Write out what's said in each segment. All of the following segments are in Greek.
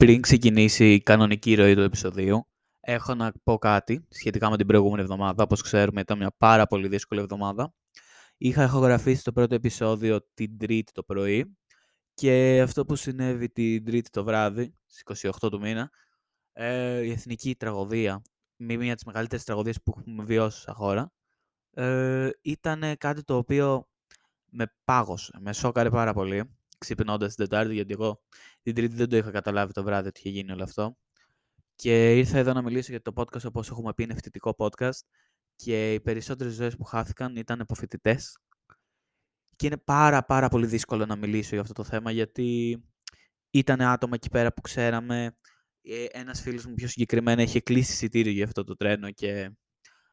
Πριν ξεκινήσει η κανονική ροή του επεισοδίου, έχω να πω κάτι σχετικά με την προηγούμενη εβδομάδα. Όπως ξέρουμε, ήταν μια πάρα πολύ δύσκολη εβδομάδα. Είχα ηχογραφήσει το πρώτο επεισόδιο την Τρίτη το πρωί και αυτό που συνέβη την Τρίτη το βράδυ, στις 28 του μήνα, ε, η εθνική τραγωδία, μία από τις μεγαλύτερες τραγωδίες που έχουμε βιώσει σαν χώρα, ε, ήταν κάτι το οποίο με πάγωσε, με σόκαρε πάρα πολύ, ξυπνώντας την Τετάρτη, γιατί εγώ την Τρίτη δεν το είχα καταλάβει το βράδυ ότι είχε γίνει όλο αυτό. Και ήρθα εδώ να μιλήσω για το podcast, όπως έχουμε πει, είναι φοιτητικό podcast και οι περισσότερες ζωές που χάθηκαν ήταν από φοιτητές. Και είναι πάρα πάρα πολύ δύσκολο να μιλήσω για αυτό το θέμα, γιατί ήταν άτομα εκεί πέρα που ξέραμε. Ε, ένας φίλος μου πιο συγκεκριμένα είχε κλείσει εισιτήριο για αυτό το τρένο και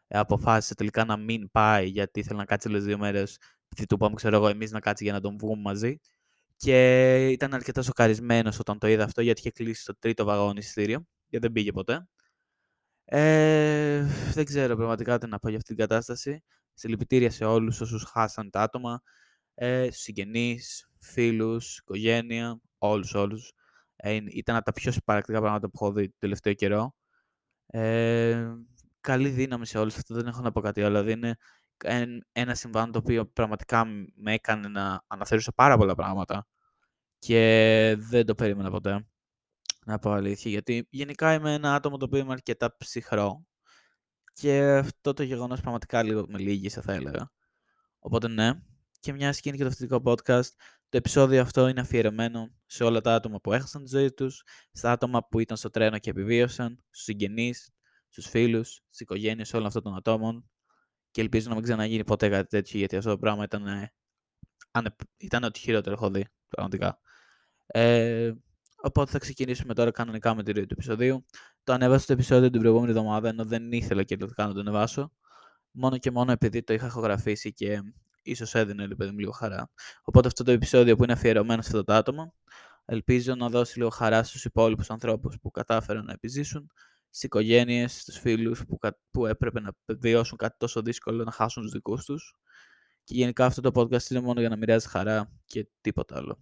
αποφάσισε τελικά να μην πάει γιατί ήθελε να κάτσει άλλες δύο μέρες. Τι του είπαμε, ξέρω εγώ, εμείς να κάτσει για να τον βγούμε μαζί. Και ήταν αρκετά σοκαρισμένος όταν το είδα αυτό γιατί είχε κλείσει το τρίτο βαγόνι εισιτήριο και δεν πήγε ποτέ. Ε, δεν ξέρω πραγματικά τι να πω για αυτή την κατάσταση. Συλληπιτήρια σε όλους όσους χάσαν τα άτομα, ε, στους συγγενείς, φίλους, οικογένεια, όλους, όλους. Ε, ήταν από τα πιο συμπαρακτικά πράγματα που έχω δει το τελευταίο καιρό. Ε, καλή δύναμη σε όλους αυτό, δεν έχω να πω κάτι άλλο. Δηλαδή είναι ένα συμβάν το οποίο πραγματικά με έκανε να αναθεωρήσω πάρα πολλά πράγματα και δεν το περίμενα ποτέ, να πω αλήθεια, γιατί γενικά είμαι ένα άτομο το οποίο είμαι αρκετά ψυχρό και αυτό το γεγονός πραγματικά λίγο με λύγησε θα έλεγα. Οπότε ναι, και μια σκηνή και το φοιτητικό podcast, το επεισόδιο αυτό είναι αφιερωμένο σε όλα τα άτομα που έχασαν τη ζωή τους, στα άτομα που ήταν στο τρένο και επιβίωσαν, στους συγγενείς, στους φίλους, στις οικογένειες όλων αυτών των ατόμων και ελπίζω να μην ξαναγίνει ποτέ κάτι τέτοιο γιατί αυτό το πράγμα ήταν, ε, ήταν ό,τι χειρότερο έχω δει, πραγματικά. Ε, οπότε θα ξεκινήσουμε τώρα κανονικά με τη ροή του επεισοδίου. Το ανέβασα το επεισόδιο την προηγούμενη εβδομάδα, ενώ δεν ήθελα και να το ανεβάσω. Μόνο και μόνο επειδή το είχα ηχογραφήσει και ίσως έδινε παιδί λίγο χαρά. Οπότε αυτό το επεισόδιο που είναι αφιερωμένο σε αυτό το άτομο, ελπίζω να δώσει λίγο χαρά στους υπόλοιπους ανθρώπους που κατάφεραν να επιζήσουν στις οικογένειες, στους φίλους που, που έπρεπε να βιώσουν κάτι τόσο δύσκολο, να χάσουν τους δικούς τους. Και γενικά αυτό το podcast είναι μόνο για να μοιράζει χαρά και τίποτα άλλο.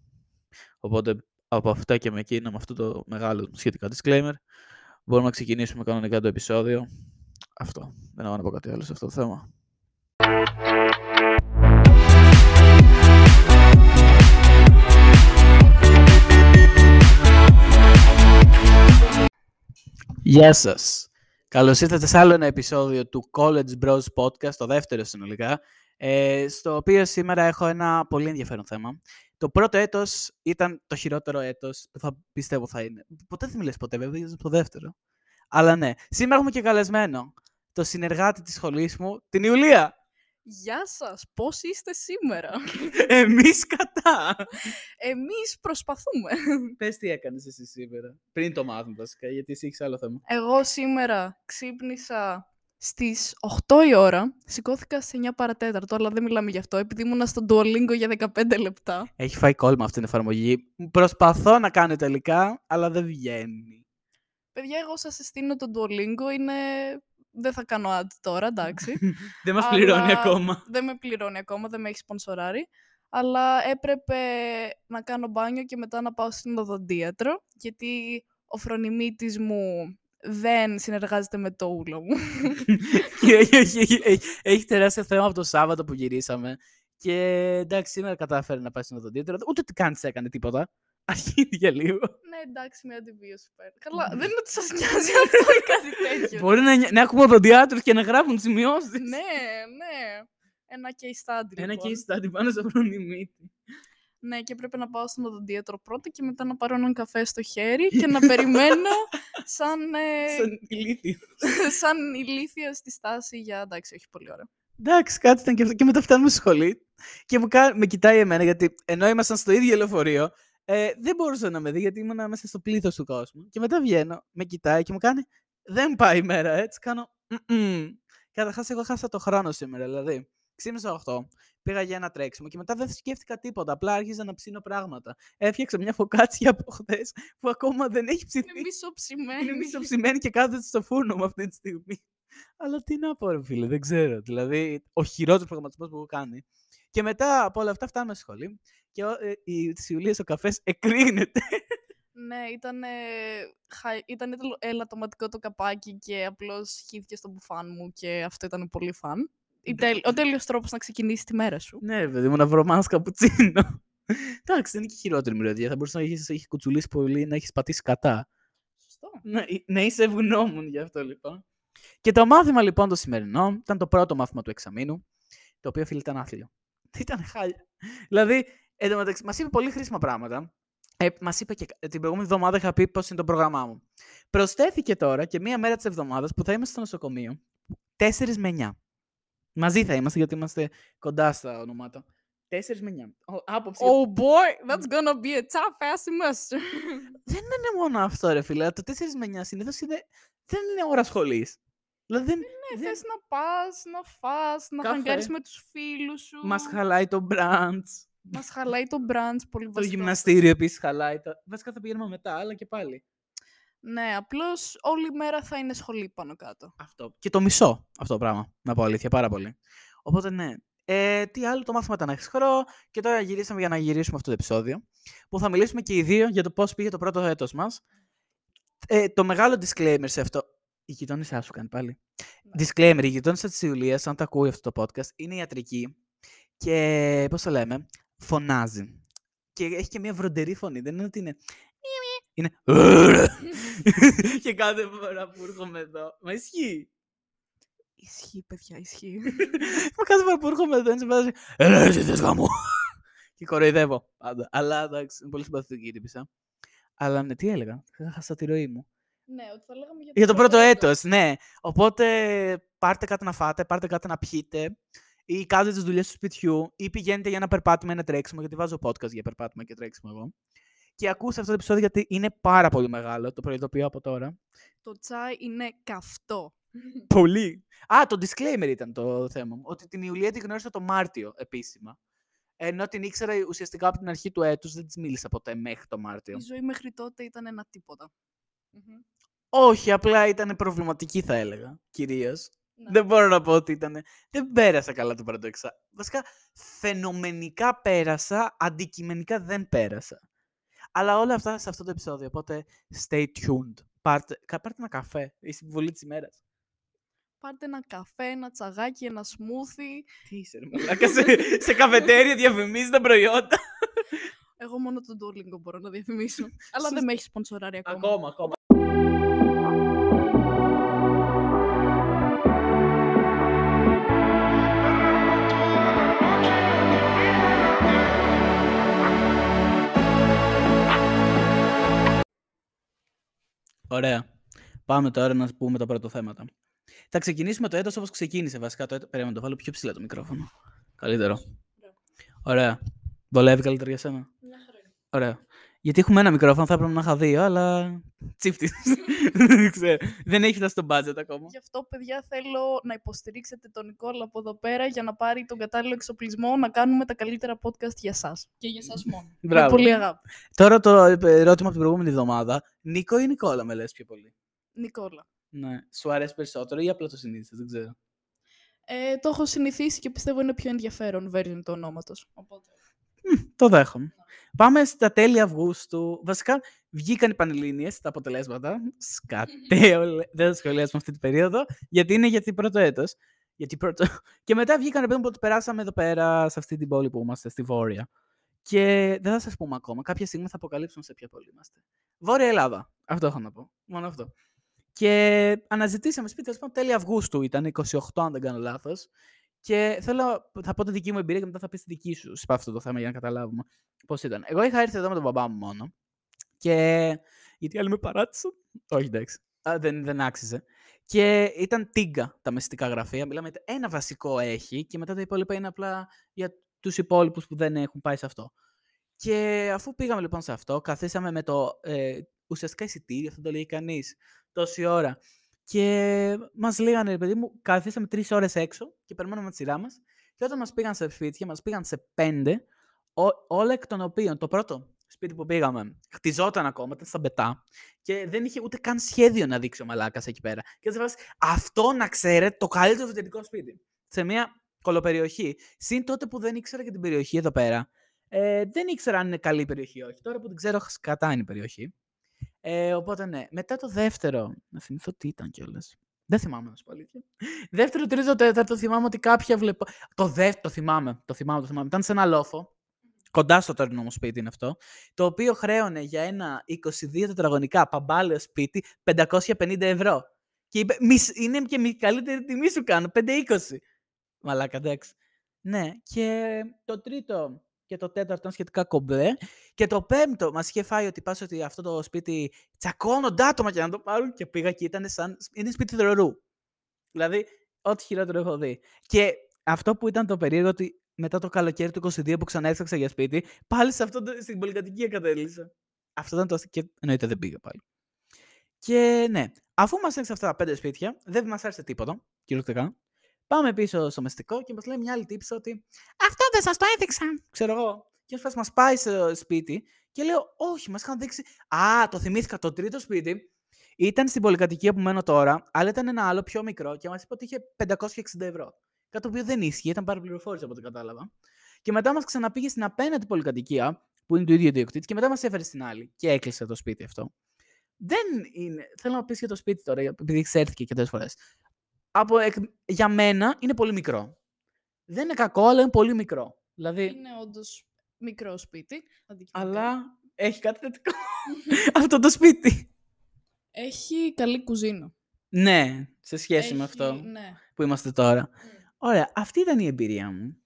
Οπότε από αυτά και με εκείνα, με αυτό το μεγάλο σχετικά disclaimer, μπορούμε να ξεκινήσουμε κανονικά το επεισόδιο. Αυτό. Δεν έχω να πω κάτι άλλο σε αυτό το θέμα. Γεια σας. Καλώς ήρθατε σε άλλο ένα επεισόδιο του College Bros Podcast, το δεύτερο συνολικά, ε, στο οποίο σήμερα έχω ένα πολύ ενδιαφέρον θέμα. Το πρώτο έτος ήταν το χειρότερο έτος που θα πιστεύω θα είναι. Ποτέ δεν μιλές ποτέ, βέβαια, για το δεύτερο. Αλλά ναι, σήμερα έχουμε και καλεσμένο το συνεργάτη της σχολής μου, την Ιουλία. Γεια σας, πώς είστε σήμερα; Εμείς κατά. Εμείς προσπαθούμε. Πες τι έκανες εσύ σήμερα, πριν το μάθουμε βασικά, γιατί εσύ έχεις άλλο θέμα. Εγώ σήμερα ξύπνησα στις 8 η ώρα, σηκώθηκα σε 9 παρατέταρτο, αλλά δεν μιλάμε γι' αυτό, επειδή ήμουν στο Duolingo για 15 λεπτά. Έχει φάει κόλμα αυτή την εφαρμογή. Προσπαθώ να κάνω τελικά, αλλά δεν βγαίνει. Παιδιά, εγώ σας συστήνω το Duolingo, είναι δεν θα κάνω ad τώρα, εντάξει. δεν μας πληρώνει ακόμα. Δεν με πληρώνει ακόμα, δεν με έχει σπονσοράρει. Αλλά έπρεπε να κάνω μπάνιο και μετά να πάω στην οδοντίατρο, γιατί ο φρονιμίτης μου δεν συνεργάζεται με το ούλο μου. έχει τεράστιο θέμα από το Σάββατο που γυρίσαμε. Και εντάξει, σήμερα κατάφερε να πάει στην οδοντίατρο. Ούτε τι κάνει έκανε τίποτα. Αρχίδια λίγο. Ναι, εντάξει, μια αντιβίωση πέρα. Καλά, δεν είναι ότι σας νοιάζει αυτό ή κάτι τέτοιο. Μπορεί να, να έχουμε οδοντιάτρους και να γράφουν σημειώσεις. ναι, ναι. Ένα case study. Ένα λοιπόν. case study πάνω στο φρονιμίτη. Ναι, και πρέπει να πάω στον οδοντίατρο πρώτα και μετά να πάρω έναν καφέ στο χέρι και να περιμένω σαν. Ε... σαν ηλίθιος. σαν ηλίθιος στη στάση για. Εντάξει, όχι πολύ ώρα. Εντάξει, κάτι ήταν και αυτό. Και μετά φτάνουμε στη σχολή και μου με κοιτάει εμένα γιατί ενώ ήμασταν στο ίδιο λεωφορείο, ε, δεν μπορούσα να με δει γιατί ήμουν μέσα στο πλήθος του κόσμου. Και μετά βγαίνω, με κοιτάει και μου κάνει Δεν πάει η μέρα, έτσι. Κάνω. Καταρχάς, εγώ χάσα το χρόνο σήμερα, δηλαδή. Ξύπνησα 8, πήγα για ένα τρέξιμο και μετά δεν σκέφτηκα τίποτα. Απλά άρχιζα να ψήνω πράγματα. Έφτιαξα μια φωκάτσια από χθες που ακόμα δεν έχει ψηθεί. Είναι μισοψημένη. Είναι μισοψημένη και κάθεται στο φούρνο μου αυτή τη στιγμή. Αλλά τι να πω, ρε φίλε, δεν ξέρω. Δηλαδή, ο χειρότερος προγραμματισμός που έχω κάνει. Και μετά από όλα αυτά φτάνουμε στη σχολή και ε, η, της Ιουλίας ο καφές εκρίνεται. Ναι, ήταν, ήταν ελαττωματικό το καπάκι και απλώς χύθηκε στο μπουφάν μου και αυτό ήταν πολύ φαν. Ο τέλειος τρόπος να ξεκινήσει τη μέρα σου. Ναι, παιδί μου, να βρω μάνας καπουτσίνο. Εντάξει, δεν είναι και χειρότερη μυρωδία. Θα μπορούσε να έχεις έχει κουτσουλήσει πολύ, να έχεις πατήσει κατά. Σωστό. Να, να είσαι ευγνώμων γι' αυτό λοιπόν. Και το μάθημα λοιπόν το σημερινό ήταν το πρώτο μάθημα του εξαμήνου, το οποίο φίλοι ήταν άθλιο. Ήταν χάλια. δηλαδή, εντωμεταξύ, μας είπε πολύ χρήσιμα πράγματα. Ε, Μας είπε και την προηγούμενη εβδομάδα είχα πει πώς είναι το πρόγραμμά μου. Προσθέθηκε τώρα και μία μέρα της εβδομάδας που θα είμαστε στο νοσοκομείο 4 με 9. Μαζί θα είμαστε γιατί είμαστε κοντά στα ονομάτα. 4 με 9. Άποψη. Oh boy, that's gonna be a tough ass semester. δεν είναι μόνο αυτό, ρε φίλε. Το 4 με 9 συνήθως είναι... δεν είναι ώρα σχολή. Δηλαδή δεν, ναι, δεν... θες να πας, να φας, να χαγκάρεις με τους φίλους σου. Μας χαλάει το brunch. Μας χαλάει το brunch πολύ βασικό. Το γυμναστήριο επίσης χαλάει. Τα... Βασικά θα πηγαίνουμε μετά, αλλά και πάλι. Ναι, απλώς όλη η μέρα θα είναι σχολή πάνω κάτω. Αυτό. Και το μισό αυτό το πράγμα, να πω αλήθεια, πάρα πολύ. Οπότε ναι. Ε, τι άλλο, το μάθημα ήταν χρόνο και τώρα γυρίσαμε για να γυρίσουμε αυτό το επεισόδιο που θα μιλήσουμε και οι δύο για το πώς πήγε το πρώτο έτος μας. Ε, το μεγάλο disclaimer σε αυτό, η γειτόνισά σου κάνει πάλι. Ναι. Disclaimer, η γειτόνισσα της Ιουλίας, αν τα ακούει αυτό το podcast, είναι ιατρική και, πώς το λέμε, φωνάζει. Και έχει και μια βροντερή φωνή, δεν είναι ότι είναι... Είναι... και κάθε φορά που έρχομαι εδώ. Μα ισχύει. Ισχύει, παιδιά, ισχύει. Μα κάθε φορά που έρχομαι εδώ, είναι σε Έλα, εσύ θες γάμο. και κοροϊδεύω πάντα. Αλλά εντάξει, είναι πολύ συμπαθητική η τύπησα. Αλλά ναι, τι έλεγα. Χάσα τη ροή μου. Ναι, ότι θα λέγαμε για το, για το πρώτο έτος. ναι. Οπότε πάρτε κάτι να φάτε, πάρτε κάτι να πιείτε ή κάντε τις δουλειές του σπιτιού ή πηγαίνετε για ένα περπάτημα ή ένα τρέξιμο, γιατί βάζω podcast για περπάτημα και τρέξιμο εγώ. Και ακούστε αυτό το επεισόδιο γιατί είναι πάρα πολύ μεγάλο, το προειδοποιώ από τώρα. Το τσάι είναι καυτό. Πολύ. Α, το disclaimer ήταν το θέμα μου. Ότι την Ιουλία την γνώρισα το Μάρτιο επίσημα. Ενώ την ήξερα ουσιαστικά από την αρχή του έτους, δεν της μίλησα ποτέ μέχρι το Μάρτιο. Η ζωή μέχρι τότε ήταν ένα Όχι, απλά ήταν προβληματική θα έλεγα, κυρίως. Ναι. Δεν μπορώ να πω ότι ήταν. Δεν πέρασα καλά το πρώτο εξά. Βασικά, φαινομενικά πέρασα, αντικειμενικά δεν πέρασα. Αλλά όλα αυτά σε αυτό το επεισόδιο. Οπότε, stay tuned. Πάρτε, πάρτε ένα καφέ. Η συμβολή της ημέρας. Πάρτε ένα καφέ, ένα τσαγάκι, ένα σμούθι. Τι είσαι, ρε σε, σε καφετέρια διαφημίζεις τα προϊόντα. Εγώ μόνο τον Duolingo μπορώ να διαφημίσω. Αλλά δεν με έχει σπονσοράρει ακόμα. Ακόμα, ακόμα. Ωραία. Πάμε τώρα να πούμε τα πρώτα θέματα. Θα ξεκινήσουμε το έτος όπως ξεκίνησε βασικά το έτος. Περίμενα να το βάλω πιο ψηλά το μικρόφωνο. Καλύτερο. Ωραία. Βολεύει καλύτερα για σένα; Ωραία. Γιατί έχουμε ένα μικρόφωνο, θα έπρεπε να είχα δύο, αλλά τσίφτη. Δεν έχει φτάσει στο budget ακόμα. Γι' αυτό, παιδιά, θέλω να υποστηρίξετε τον Νικόλα από εδώ πέρα για να πάρει τον κατάλληλο εξοπλισμό να κάνουμε τα καλύτερα podcast για εσά. Και για εσά μόνο. Μπράβο. Με πολύ αγάπη. Τώρα το ερώτημα από την προηγούμενη εβδομάδα. Νίκο ή Νικόλα με λες πιο πολύ; Νικόλα. Ναι. Σου αρέσει περισσότερο ή απλά το συνήθισε, δεν ξέρω. Ε, το έχω συνηθίσει και πιστεύω είναι πιο ενδιαφέρον version του ονόματος. Οπότε... το δέχομαι. Πάμε στα τέλη Αυγούστου. Βασικά, βγήκαν οι Πανελλήνιες, τα αποτελέσματα. Σκατέο, δεν θα σχολιάσουμε αυτή την περίοδο, γιατί είναι γιατί πρώτο έτος. Γιατί πρώτο... Και μετά βγήκαν, παιδί ότι περάσαμε εδώ πέρα, σε αυτή την πόλη που είμαστε, στη Βόρεια. Και δεν θα σας πούμε ακόμα. Κάποια στιγμή θα αποκαλύψουμε σε ποια πόλη είμαστε. Βόρεια Ελλάδα. Αυτό έχω να πω. Μόνο αυτό. Και αναζητήσαμε σπίτι, τέλο τέλη Αυγούστου ήταν, 28 αν δεν κάνω λάθος. Και θέλω, θα πω τη δική μου εμπειρία και μετά θα πεις τη δική σου σε αυτό το θέμα για να καταλάβουμε πώς ήταν. Εγώ είχα έρθει εδώ με τον μπαμπά μου μόνο. Και. Γιατί άλλοι με παράτησαν; Όχι, εντάξει. Α, δεν, δεν άξιζε. Και ήταν τίγκα τα μυστικά γραφεία. Μιλάμε, ένα βασικό έχει και μετά τα υπόλοιπα είναι απλά για τους υπόλοιπους που δεν έχουν πάει σε αυτό. Και αφού πήγαμε λοιπόν σε αυτό, καθίσαμε με το ε, ουσιαστικά εισιτήριο, αυτό το λέει κανείς, τόση ώρα. Και μας λέγανε, παιδί μου, καθίσαμε τρεις ώρες έξω και περιμέναμε τη σειρά μας. Και όταν μας πήγαν σε σπίτια, μας πήγαν σε πέντε, όλα εκ των οποίων το πρώτο σπίτι που πήγαμε χτιζόταν ακόμα, ήταν στα μπετά και δεν είχε ούτε καν σχέδιο να δείξει ο Μαλάκας εκεί πέρα. Και έτσι βάζεις αυτό να ξέρετε το καλύτερο φοιτητικό σπίτι. Σε μια κολοπεριοχή. Συν τότε που δεν ήξερα και την περιοχή εδώ πέρα. Ε, δεν ήξερα αν είναι καλή περιοχή ή όχι. Τώρα που την ξέρω, κατά είναι η περιοχή. Ε, οπότε ναι. Μετά το δεύτερο. Να θυμηθώ τι ήταν κιόλας. Δεν θυμάμαι να σου πω αλήθεια. Δεύτερο, τρίτο, τέταρτο θυμάμαι ότι κάποια βλέπω. Το δεύτερο το θυμάμαι. Το θυμάμαι, το θυμάμαι. Ήταν σε ένα λόφο. Κοντά στο τωρινό μου σπίτι είναι αυτό. Το οποίο χρέωνε για ένα 22 τετραγωνικά παμπάλαιο σπίτι 550 ευρώ. Και είπε, «Μισ- είναι και η καλύτερη τιμή σου κάνω, 5-20. Μαλάκα, εντάξει. Ναι, και το τρίτο και το τέταρτο ήταν σχετικά κομπλέ. Και το πέμπτο μας είχε φάει ότι πας ότι αυτό το σπίτι τσακώνονται άτομα για να το πάρουν. Και πήγα και ήταν σαν. Είναι σπίτι δρορού. Δηλαδή, ό,τι χειρότερο έχω δει. Και αυτό που ήταν το περίεργο ότι μετά το καλοκαίρι του 22 που ξανά έφταξα για σπίτι, πάλι σε αυτό το, στην πολυκατοικία κατέληξα. Αυτό ήταν το. Και εννοείται δεν πήγα πάλι. Και ναι, αφού μας έδειξε αυτά τα πέντε σπίτια, δεν μας άρεσε τίποτα, κυριολεκτικά. Πάμε πίσω στο μεστικό και μας λέει μια άλλη τύψη ότι Αυτό δεν σας το έδειξα. Ξέρω εγώ. Και μας πάει στο σπίτι και λέω, Όχι, μας είχαν δείξει. Α, το θυμήθηκα. Το τρίτο σπίτι ήταν στην πολυκατοικία που μένω τώρα, αλλά ήταν ένα άλλο πιο μικρό και μας είπε ότι είχε 560 ευρώ. Κάτι το οποίο δεν ίσχυε, ήταν πάρα πληροφόρηση από ό,τι κατάλαβα. Και μετά μας ξαναπήγε στην απέναντι πολυκατοικία, που είναι του ίδιου ιδιοκτήτη, και μετά μας έφερε στην άλλη. Και έκλεισε το σπίτι αυτό. Δεν είναι. Θέλω να πεις για το σπίτι τώρα, επειδή εξέρθηκε και τέσσερι φορές. Από, εκ- για μένα είναι πολύ μικρό. Δεν είναι κακό, αλλά είναι πολύ μικρό. Δηλαδή, Είναι όντως μικρό σπίτι. αντικειμενικά. αλλά έχει κάτι θετικό αυτό το σπίτι. Έχει καλή κουζίνα. Ναι, σε σχέση με Έχει- αυτό Ναι. που είμαστε τώρα. Ωραία, αυτή ήταν η εμπειρία μου.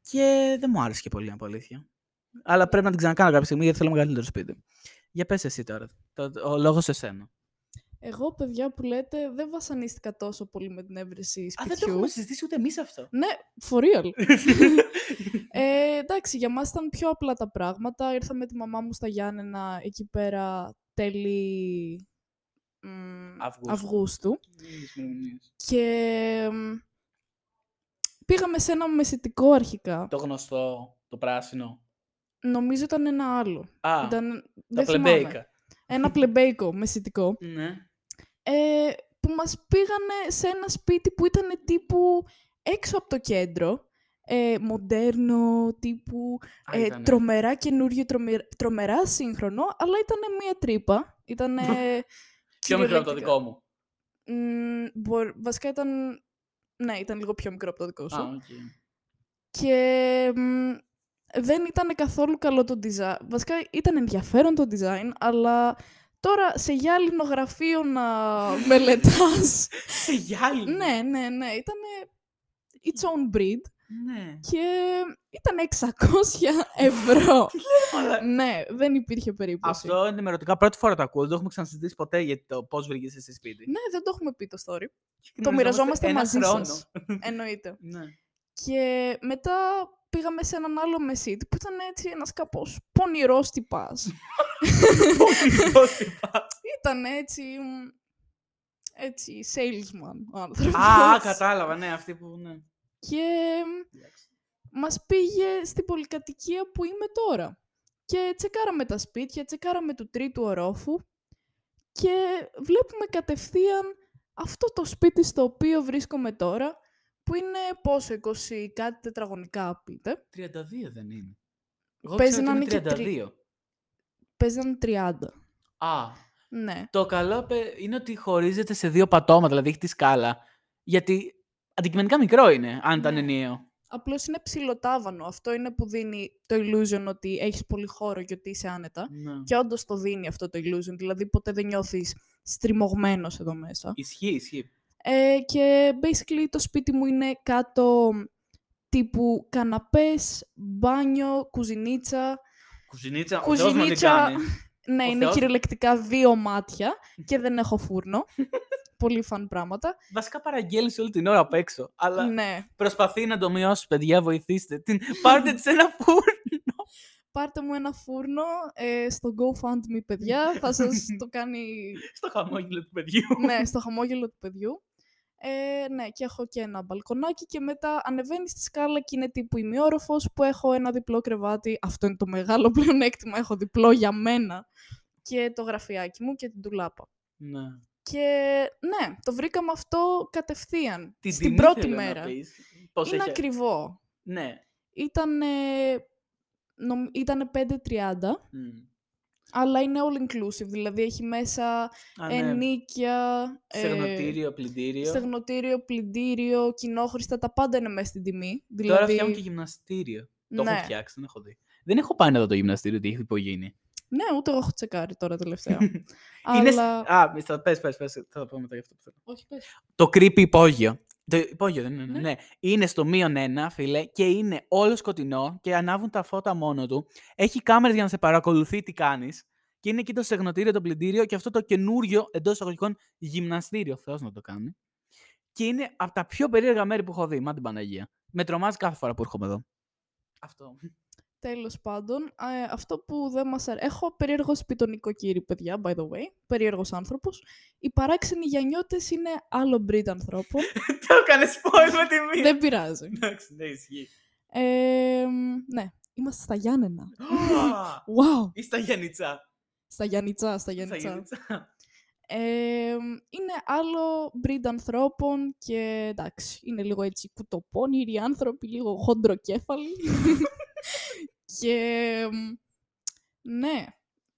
Και δεν μου άρεσε και πολύ, από αλήθεια. Αλλά πρέπει να την ξανακάνω κάποια στιγμή γιατί θέλω μεγαλύτερο σπίτι. Για πες εσύ τώρα. Το, ο λόγος σε σένα. Εγώ, παιδιά που λέτε, δεν βασανίστηκα τόσο πολύ με την έβρεση Α, σπιτιού. δεν το έχουμε συζητήσει ούτε εμείς αυτό. Ναι, for real. ε, εντάξει, για μας ήταν πιο απλά τα πράγματα. Ήρθα με τη μαμά μου στα Γιάννενα εκεί πέρα τέλη μ, Αυγούστου. Αυγούστου. Και μ, πήγαμε σε ένα μεσητικό αρχικά. το γνωστό, το πράσινο. Νομίζω ήταν ένα άλλο. Α, ήταν, τα δεν θυμάμαι. πλεμπέικα. Ένα πλεμπέικο μεσητικό. Ναι. ε, που μας πήγανε σε ένα σπίτι που ήταν τύπου έξω από το κέντρο. Ε, μοντέρνο, τύπου Α, ε, ήτανε. τρομερά καινούριο, τρομε- τρομερά σύγχρονο, αλλά ήταν μία τρύπα. Ήταν. Πιο μικρό από το δικό μου. βασικά ήταν. Ναι, ήταν λίγο πιο μικρό από το δικό σου. Α, οκ. Και μ, δεν ήταν καθόλου καλό το design. Βασικά ήταν ενδιαφέρον το design, αλλά τώρα σε γυάλινο γραφείο να μελετάς. Σε γυάλινο; ναι, ναι, ναι. Ήταν its own breed Ναι. και ήταν 600 ευρώ. Αλλά ναι, δεν υπήρχε περίπτωση. Αυτό ενημερωτικά πρώτη φορά το ακούω. Δεν το έχουμε ξανασυζητήσει ποτέ για το πώς βρήκες εσύ σπίτι. Ναι, δεν το έχουμε πει το story. Και το μοιραζόμαστε ένα μαζί χρόνο. σας. Εννοείται. ναι. Και μετά πήγαμε σε έναν άλλο μεσίτη που ήταν έτσι ένας κάπως πονηρός τυπάς. Πώς είπα. ήταν έτσι. μ, Έτσι, salesman ο άνθρωπος. Α, κατάλαβα, ναι, αυτή που. Ναι. Και μ, μας πήγε στην πολυκατοικία που είμαι τώρα. Και τσεκάραμε τα σπίτια, τσεκάραμε του τρίτου ορόφου και βλέπουμε κατευθείαν αυτό το σπίτι στο οποίο βρίσκομαι τώρα, που είναι πόσο, 20 κάτι τετραγωνικά πείτε. 32 δεν είναι. Εγώ Παίζει ξέρω να ότι είναι και 32. Παίζει να είναι 30. Α, Ναι. το καλό πε- είναι ότι χωρίζεται σε δύο πατώματα, δηλαδή έχει τη σκάλα. Γιατί αντικειμενικά μικρό είναι, αν ήταν Ναι. ενιαίο. Απλώς είναι ψηλοτάβανο. Αυτό είναι που δίνει το illusion ότι έχεις πολύ χώρο και ότι είσαι άνετα. Ναι. Και όντως το δίνει αυτό το illusion. Δηλαδή ποτέ δεν νιώθεις στριμωγμένος εδώ μέσα. Ισχύει, ισχύει. Ε, και basically το σπίτι μου είναι κάτω τύπου καναπές, μπάνιο, κουζινίτσα. Κουζινίτσα, ο Θεός μας την Κουζινίτσα, κάνει. ναι, Ο είναι Θεός- κυριολεκτικά δύο μάτια και δεν έχω φούρνο. Πολύ φαν πράγματα. Βασικά παραγγέλνεις όλη την ώρα απ' έξω. Αλλά Ναι. προσπαθεί να το μειώσει, παιδιά, βοηθήστε την. Πάρτε της σε ένα φούρνο. Πάρτε μου ένα φούρνο ε, στο GoFundMe, παιδιά. Θα σας το κάνει Στο χαμόγελο του παιδιού. ναι, στο χαμόγελο του παιδιού. Ε, ναι, και έχω και ένα μπαλκονάκι και μετά ανεβαίνει στη σκάλα και είναι τύπου ημιόροφος που έχω ένα διπλό κρεβάτι. Αυτό είναι το μεγάλο πλεονέκτημα, έχω διπλό για μένα και το γραφιάκι μου και την τουλάπα. Ναι. Και ναι, το βρήκαμε αυτό κατευθείαν, Την στην τιμή πρώτη θέλω να μέρα. πεις. Πώς είναι έχει- ακριβό. Ναι. Ήταν, ήτανε 5.30, Μμ. Αλλά είναι all inclusive, δηλαδή έχει μέσα Α, ναι. ενίκια, ε, Στεγνοτήριο, πλυντήριο. στεγνοτήριο, πλυντήριο, κοινόχρηστα, τα πάντα είναι μέσα στην τιμή. Τώρα Δηλαδή, φτιάχνουν και γυμναστήριο. Το Ναι. έχω φτιάξει, δεν έχω δει. Δεν έχω πάει να δω το γυμναστήριο, τι έχει υπογίνει. ναι, ούτε εγώ έχω τσεκάρει τώρα τελευταία. Είναι... σ- αλλά... Α, θα πες, πες, πες, θα το πω μετά γι' αυτό που θέλω. Όχι, πες. Το creepy υπόγειο. Το υπόγειο δεν είναι, ναι. Ναι. ναι. Είναι στο μείον ένα, φίλε, και είναι όλο σκοτεινό και ανάβουν τα φώτα μόνο του. Έχει κάμερες για να σε παρακολουθεί τι κάνεις. Και είναι εκεί το στεγνοτήριο, το πλυντήριο και αυτό το καινούριο εντός εισαγωγικών γυμναστήριο. Θεός να το κάνει. Και είναι από τα πιο περίεργα μέρη που έχω δει. Μα την Παναγία. Με τρομάζει κάθε φορά που έρχομαι εδώ. Αυτό. Τέλος πάντων, ε, αυτό που δεν μας αρέσει... Έχω περίεργος σπίτι νοικοκύρη, παιδιά, by the way. Περίεργος άνθρωπος. Οι παράξενοι γιανιώτες είναι άλλο breed ανθρώπων. το έκανε spoil με τη μία. δεν πειράζει. Εντάξει, ναι, ισχύει. Ε, ναι, είμαστε στα Γιάννενα. Α, Wow! Ή στα Γιάννητσά. Στα Γιάννητσά, στα Στα Γιάννητσά. Γιάννητσά. Ε, είναι άλλο breed ανθρώπων και εντάξει, είναι λίγο έτσι κουτοπώνηροι άνθρωποι, λίγο χοντροκέφαλοι. και μ, ναι,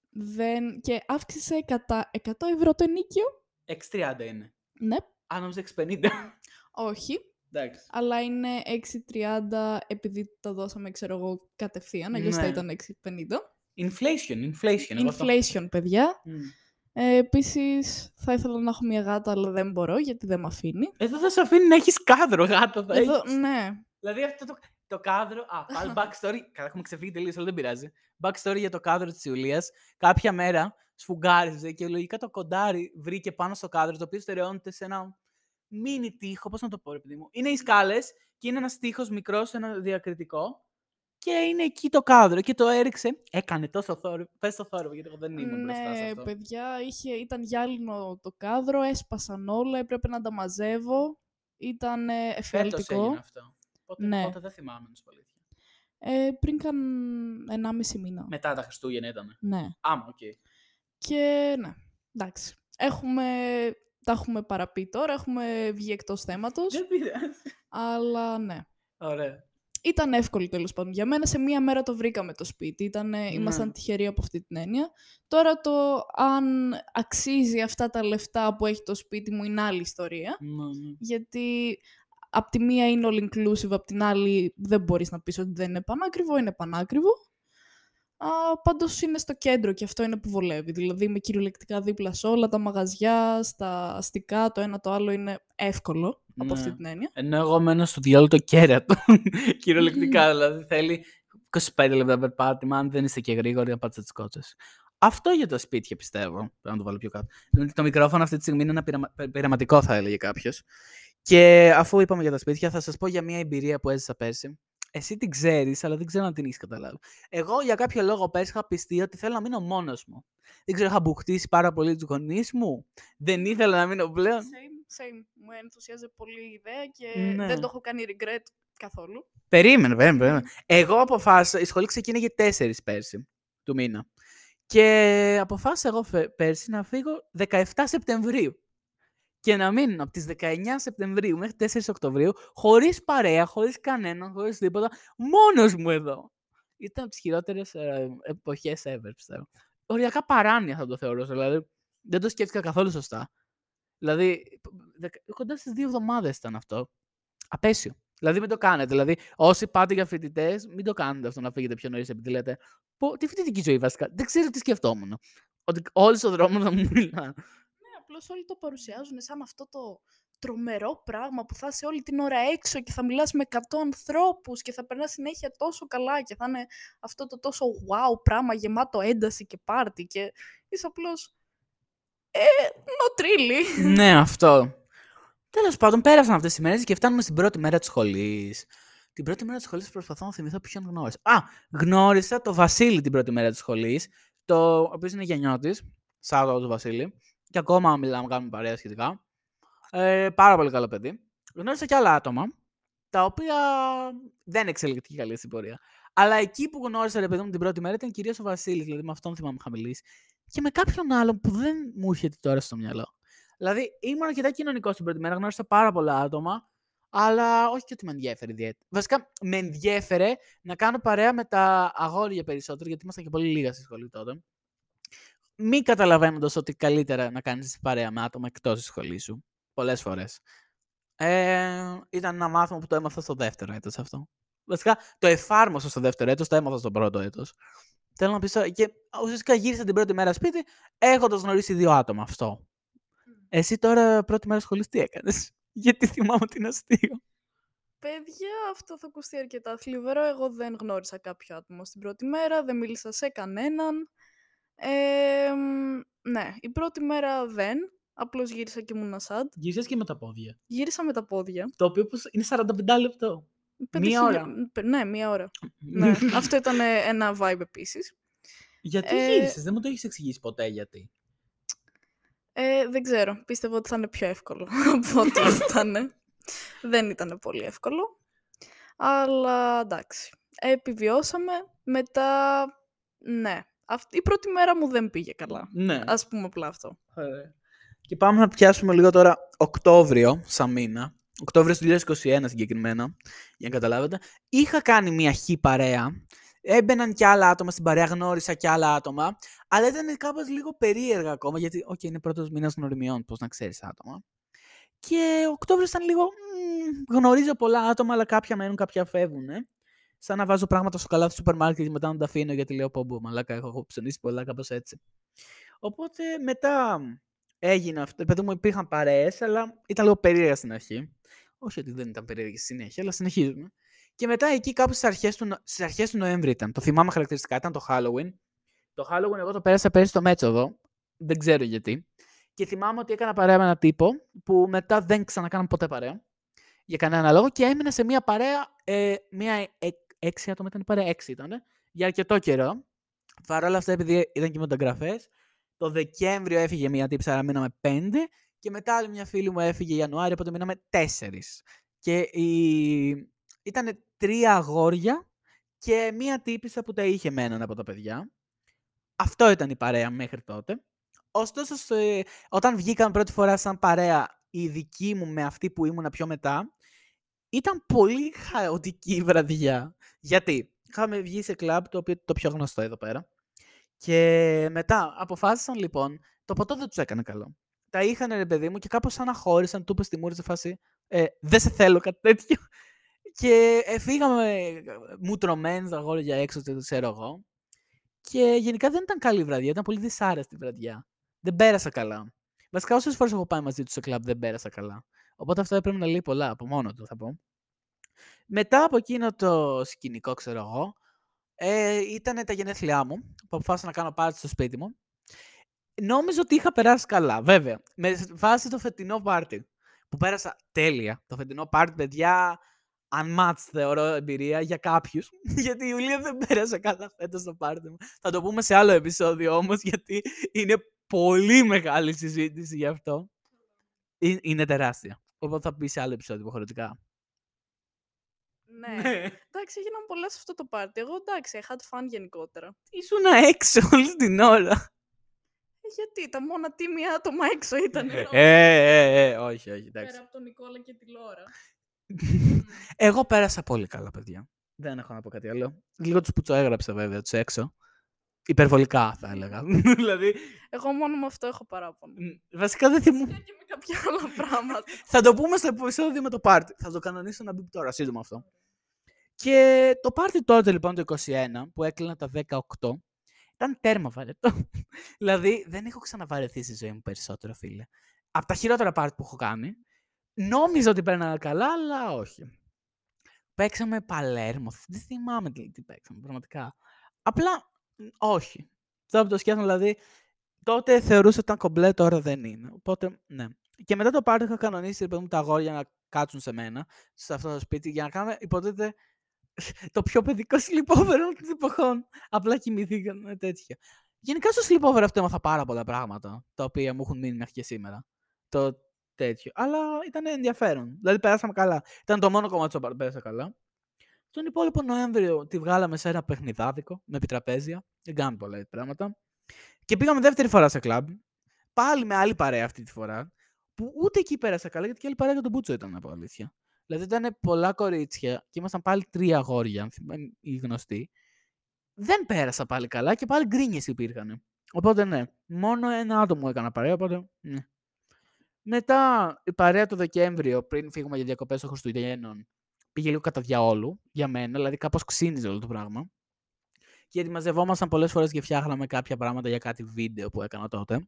δεν, και αύξησε κατά 100 ευρώ το ενίκιο. 6.30 είναι. Ναι, Αν νόμιζα 6.50. όχι, Εντάξει. αλλά είναι 6,30 επειδή το δώσαμε, ξέρω εγώ, κατευθείαν, αλλιώς θα Ναι. ήταν 6,50. Inflation, inflation. εγώ αυτό- Inflation, παιδιά. Μμ. Ε, επίσης, θα ήθελα να έχω μια γάτα, αλλά δεν μπορώ, γιατί δεν με αφήνει. Εδώ θα σε αφήνει να έχεις κάδρο, γάτα θα Εδώ, έχεις. ναι, Δηλαδή αυτό το, το κάδρο. Α, πάλι backstory. Καλά, έχουμε ξεφύγει τελείως, αλλά δεν πειράζει. Backstory για το κάδρο της Ιουλίας. Κάποια μέρα σφουγγάριζε και λογικά το κοντάρι βρήκε πάνω στο κάδρο το οποίο στερεώνεται σε ένα μίνι τείχο. Πώς να το πω, ρε παιδί μου; Είναι οι σκάλες και είναι ένας τείχος μικρός, ένα διακριτικό. Και είναι εκεί το κάδρο και το έριξε. Έκανε τόσο θόρυβο. Πες το θόρυβο, γιατί εγώ δεν ήμουν μπροστά σε Ναι, αυτό. παιδιά, είχε, ήταν γυάλινο το κάδρο, έσπασαν όλα, έπρεπε να τα μαζεύω. Ήταν ε, Φέτος εφιαλτικό. έγινε αυτό. Πότε, Ναι. πότε δεν θυμάμαι, να σου πω αλήθεια. Ε, πριν καν 1,5 μήνα. Μετά τα Χριστούγεννα ήταν. Ναι. Άμα, οκ. Και ναι, εντάξει. Έχουμε, τα έχουμε παραπεί τώρα, έχουμε βγει εκτός θέματος, Δεν πειράζει. αλλά ναι. Ωραία. Ήταν εύκολο τέλος πάντων. Για μένα σε μία μέρα το βρήκαμε το σπίτι. Ήτανε, Ναι. Ήμασταν τυχεροί από αυτή την έννοια. Τώρα το αν αξίζει αυτά τα λεφτά που έχει το σπίτι μου είναι άλλη ιστορία. Ναι, ναι. Γιατί απ' τη μία είναι all inclusive, απ' την άλλη δεν μπορείς να πεις ότι δεν είναι πανάκριβο, είναι πανάκριβο. Α, πάντως είναι στο κέντρο και αυτό είναι που βολεύει. Δηλαδή είμαι κυριολεκτικά δίπλα σε όλα τα μαγαζιά, στα αστικά, το ένα το άλλο είναι εύκολο από αυτή Ναι. την έννοια. Ενώ εγώ μένω στο διάλογο το κέρατο. Κυριολεκτικά, δηλαδή θέλει 25 λεπτά περπάτημα, αν δεν είστε και γρήγοροι, να πάτε τις κότσες. Αυτό για τα σπίτια πιστεύω. Πρέπει να το βάλω πιο κάτω. Δηλαδή, Το μικρόφωνο αυτή τη στιγμή είναι ένα πειραμα- πε- πειραματικό, θα έλεγε κάποιος. Και αφού είπαμε για τα σπίτια, θα σας πω για μια εμπειρία που έζησα πέρσι. Εσύ την ξέρεις, αλλά δεν ξέρω αν την έχεις καταλάβει. Εγώ για κάποιο λόγο πέρσι είχα πιστεί ότι θέλω να μείνω μόνος μου. Δεν ξέρω, είχα μπουχτίσει πάρα πολύ τους γονείς μου. Δεν ήθελα να μείνω πλέον. Same, same. Μου ενθουσιάζει πολύ η ιδέα και Ναι. δεν το έχω κάνει regret καθόλου. Περίμενε, περίμενε. περίμενε. Εγώ αποφάσισα, η σχολή ξεκίνησε 4 πέρσι του μήνα. Και αποφάσισα εγώ φε- πέρσι να φύγω 17 Σεπτεμβρίου. Και να μείνω από τις 19 Σεπτεμβρίου μέχρι 4 Οκτωβρίου, χωρίς παρέα, χωρίς κανέναν, χωρίς τίποτα, μόνος μου εδώ. Ήταν από τις χειρότερες ε, εποχές ever, πιστεύω. Οριακά παράνοια θα το θεωρούσα, δηλαδή δεν το σκέφτηκα καθόλου σωστά. Δηλαδή, δεκα- κοντά στις δύο εβδομάδες ήταν αυτό. Απέσιο. Δηλαδή μην το κάνετε. Δηλαδή, όσοι πάτε για φοιτητές, μην το κάνετε αυτό να φύγετε πιο νωρίς επειδή λέτε. Πω, τι φοιτητική ζωή βασικά. Δεν ξέρω τι σκεφτόμουν. Ότι όλοι στον δρόμο θα μου μιλάνε. Ναι, απλώς όλοι το παρουσιάζουν σαν αυτό το τρομερό πράγμα που θα είσαι όλη την ώρα έξω και θα μιλάς με 100 ανθρώπους και θα περνάς συνέχεια τόσο καλά και θα είναι αυτό το τόσο wow πράγμα γεμάτο ένταση και πάρτι και είσαι απλώς ε, not really. ναι, αυτό. Τέλος πάντων, πέρασαν αυτές οι μέρες και φτάνουμε στην πρώτη μέρα της σχολής. Την πρώτη μέρα της σχολής προσπαθώ να θυμηθώ ποιον γνώρισα. Α, γνώρισα το Βασίλη την πρώτη μέρα της σχολής. Το ο οποίος είναι γενιώτης. Σάββατο του Βασίλη. Και ακόμα μιλάμε, κάνουμε παρέα σχετικά. Ε, πάρα πολύ καλό παιδί. Γνώρισα και άλλα άτομα. Τα οποία δεν εξελιχθήκε καλή στην πορεία. Αλλά εκεί που γνώρισα ρε παιδί μου την πρώτη μέρα ήταν κυρίως ο Βασίλης. Δηλαδή με αυτόν θυμάμαι είχα μιλήσει. Και με κάποιον άλλον που δεν μου έρχεται τώρα στο μυαλό. Δηλαδή, ήμουν αρκετά κοινωνικός την πρώτη μέρα, γνώρισα πάρα πολλά άτομα, αλλά όχι και ότι με ενδιέφερε ιδιαίτερα. Βασικά, με ενδιέφερε να κάνω παρέα με τα αγόρια περισσότερο, γιατί ήμασταν και πολύ λίγα στη σχολή τότε. Μη καταλαβαίνοντας ότι καλύτερα να κάνεις παρέα με άτομα εκτός της σχολής σου. Πολλές φορές. Ε, ήταν ένα μάθημα που το έμαθα στο δεύτερο έτος αυτό. Βασικά το εφάρμοσα στο δεύτερο έτος, το έμαθα στο πρώτο έτος. Θέλω να πει και ουσιαστικά γύρισα την πρώτη μέρα σπίτι έχοντας γνωρίσει δύο άτομα αυτό. Εσύ τώρα πρώτη μέρα σχολής τι έκανες; Γιατί θυμάμαι ότι είναι αστείο. Παιδιά, αυτό θα ακουστεί αρκετά θλιβερό. Εγώ δεν γνώρισα κάποιο άτομο στην πρώτη μέρα, δεν μίλησα σε κανέναν. Ε, ναι, η πρώτη μέρα δεν. Απλώς γύρισα και ήμουν σαντ. Γύρισα και με τα πόδια. Γύρισα με τα πόδια. Το οποίο είναι 45 λεπτό. Μία ώρα. Ναι, μία ώρα. ναι. Αυτό ήταν ένα vibe επίσης. Γιατί ε... γύρισες, δεν μου το έχεις εξηγήσει ποτέ γιατί. Ε, δεν ξέρω. Πίστευα ότι θα είναι πιο εύκολο από ό,τι ήταν. δεν ήταν πολύ εύκολο. Αλλά εντάξει. Επιβιώσαμε. Μετά, ναι. Αυτή, η πρώτη μέρα μου δεν πήγε καλά. Ναι. Ας πούμε απλά αυτό. Και πάμε να πιάσουμε λίγο τώρα Οκτώβριο, σαν μήνα. Οκτώβριο του 2021 συγκεκριμένα, για να καταλάβετε. Είχα κάνει μια χ παρέα. Έμπαιναν κι άλλα άτομα στην παρέα, γνώρισα κι άλλα άτομα. Αλλά ήταν κάπως λίγο περίεργα ακόμα, γιατί, OK, okay, είναι πρώτος μήνας γνωριμιών, πώς να ξέρεις άτομα. Και ο Οκτώβριος ήταν λίγο. Μ, γνωρίζω πολλά άτομα, αλλά κάποια μένουν, κάποια φεύγουν. Ε. Σαν να βάζω πράγματα στο καλάθι του σούπερ μάρκετ και μετά να τα αφήνω γιατί λέω πω πω, μαλάκα, έχω ψωνίσει πολλά, κάπως έτσι. Οπότε μετά έγινε αυτό. Παιδί μου υπήρχαν παρέες, αλλά ήταν λίγο περίεργα στην αρχή. Όχι ότι δεν ήταν περίεργη στη συνέχεια, αλλά συνεχίζουμε. Και μετά εκεί κάπου στις αρχές του, στις αρχές του Νοέμβρη ήταν. Το θυμάμαι χαρακτηριστικά, ήταν το Halloween. Το Halloween εγώ το πέρασα πέρυσι στο Μέτσοδο. Δεν ξέρω γιατί. Και θυμάμαι ότι έκανα παρέα με έναν τύπο που μετά δεν ξανακάναμε ποτέ παρέα. Για κανένα λόγο και έμεινα σε μία παρέα. Ε, μία ε, έξι άτομα ήταν η παρέα, έξι ήταν. Για αρκετό καιρό. Παρ' όλα αυτά, επειδή ήταν και μεταγραφέ, το Δεκέμβριο έφυγε μία τύψα, άρα μείναμε πέντε. Και μετά άλλη μια φίλη μου έφυγε Ιανουάριο, οπότε μείναμε τέσσερις. Και η... ήταν τρία αγόρια και μία τύπησα που τα είχε με έναν από τα παιδιά. Αυτό ήταν η παρέα μέχρι τότε. Ωστόσο, όταν βγήκαν πρώτη φορά σαν παρέα η δική μου με αυτή που ήμουν πιο μετά, ήταν πολύ χαοτική η βραδιά. Γιατί είχαμε βγει σε κλαμπ το οποίο το πιο γνωστό εδώ πέρα. Και μετά αποφάσισαν λοιπόν, το ποτό δεν τους έκανε καλό. Τα είχαν ρε παιδί μου και κάπως αναχώρησαν, του είπες στη μούρη φάση ε, δεν σε θέλω κάτι τέτοιο. Και ε, φύγαμε μου τρομένοι τα για έξω, δεν ξέρω εγώ. Και γενικά δεν ήταν καλή βραδιά, ήταν πολύ δυσάρεστη βραδιά. Δεν πέρασα καλά. Βασικά, όσες φορές έχω πάει μαζί τους σε κλαμπ, δεν πέρασα καλά. Οπότε αυτό έπρεπε να λέει πολλά από μόνο του, θα πω. Μετά από εκείνο το σκηνικό, ξέρω εγώ, ε, ήταν τα γενέθλιά μου, που αποφάσισα να κάνω πάρτι στο σπίτι μου. Νόμιζα ότι είχα περάσει καλά, βέβαια. Με βάση το φετινό πάρτι, που πέρασα τέλεια. Το φετινό πάρτι, παιδιά, unmatched θεωρώ εμπειρία για κάποιους. γιατί η Ιουλία δεν πέρασε καλά φέτος στο πάρτι μου. Θα το πούμε σε άλλο επεισόδιο όμως, γιατί είναι πολύ μεγάλη συζήτηση γι' αυτό. Είναι τεράστια. Οπότε θα πει σε άλλο επεισόδιο υποχρεωτικά. Ναι. ναι. Εντάξει, έγιναν πολλά σε αυτό το πάρτι. Εγώ εντάξει, had fun γενικότερα. Ήσουν έξω όλη την ώρα. Ε, γιατί τα μόνα τίμια άτομα έξω ήταν. ε, ε, ε, όχι, όχι, εντάξει. Πέρα από τον Νικόλα και τη Λόρα. Εγώ πέρασα πολύ καλά, παιδιά. Δεν έχω να πω κάτι άλλο. Λίγο τους που το έγραψα, βέβαια, τους έξω. Υπερβολικά, θα έλεγα. δηλαδή... Εγώ μόνο με αυτό έχω παράπονο. Βασικά δεν θυμούμαι. και με κάποια άλλα πράγματα. θα το πούμε στο επεισόδιο με το πάρτι. Θα το κανονίσω να μπει τώρα, σύντομα αυτό. Και το πάρτι τότε λοιπόν το 21 που έκλεινα τα 18 ήταν τέρμα βαρετό. δηλαδή δεν έχω ξαναβαρεθεί στη ζωή μου περισσότερο, φίλε. Από τα χειρότερα πάρτι που έχω κάνει. Νόμιζα ότι παίρναγα καλά, αλλά όχι. Παίξαμε Παλέρμο. Δεν θυμάμαι τι, τι παίξαμε, πραγματικά. Απλά όχι. Τώρα που το σκέφτομαι, δηλαδή, τότε θεωρούσα ότι ήταν κομπλέ, τώρα δεν είναι. Οπότε, ναι. Και μετά το πάρτι είχα κανονίσει μου τα αγόρια να κάτσουν σε μένα, σε αυτό το σπίτι, για να κάνουμε, υποτίθεται, το πιο παιδικό sleepover των εποχών. Απλά κοιμηθήκαν τέτοια. Γενικά στο sleepover αυτό έμαθα πάρα πολλά πράγματα, τα οποία μου έχουν μείνει μέχρι και σήμερα. Το τέτοιο. Αλλά ήταν ενδιαφέρον. Δηλαδή περάσαμε καλά. Ήταν το μόνο κομμάτι που πέρασα καλά. Τον υπόλοιπο Νοέμβριο τη βγάλαμε σε ένα παιχνιδάδικο με επιτραπέζια. Δεν κάνουμε πολλά πράγματα. Και πήγαμε δεύτερη φορά σε κλαμπ. Πάλι με άλλη παρέα αυτή τη φορά. Που ούτε εκεί πέρασα καλά γιατί και άλλη παρέα για τον Μπούτσο ήταν από αλήθεια. Δηλαδή ήταν πολλά κορίτσια και ήμασταν πάλι τρία αγόρια, οι γνωστοί. Δεν πέρασα πάλι καλά και πάλι γκρίνιες υπήρχαν. Οπότε ναι, μόνο ένα άτομο έκανα παρέα, οπότε ναι. Μετά η παρέα το Δεκέμβριο, πριν φύγουμε για διακοπές των Χριστουγέννων, πήγε λίγο κατά διαόλου για μένα, δηλαδή κάπως ξύνιζε όλο το πράγμα. Γιατί μαζευόμασταν πολλές φορές και φτιάχναμε κάποια πράγματα για κάτι βίντεο που έκανα τότε.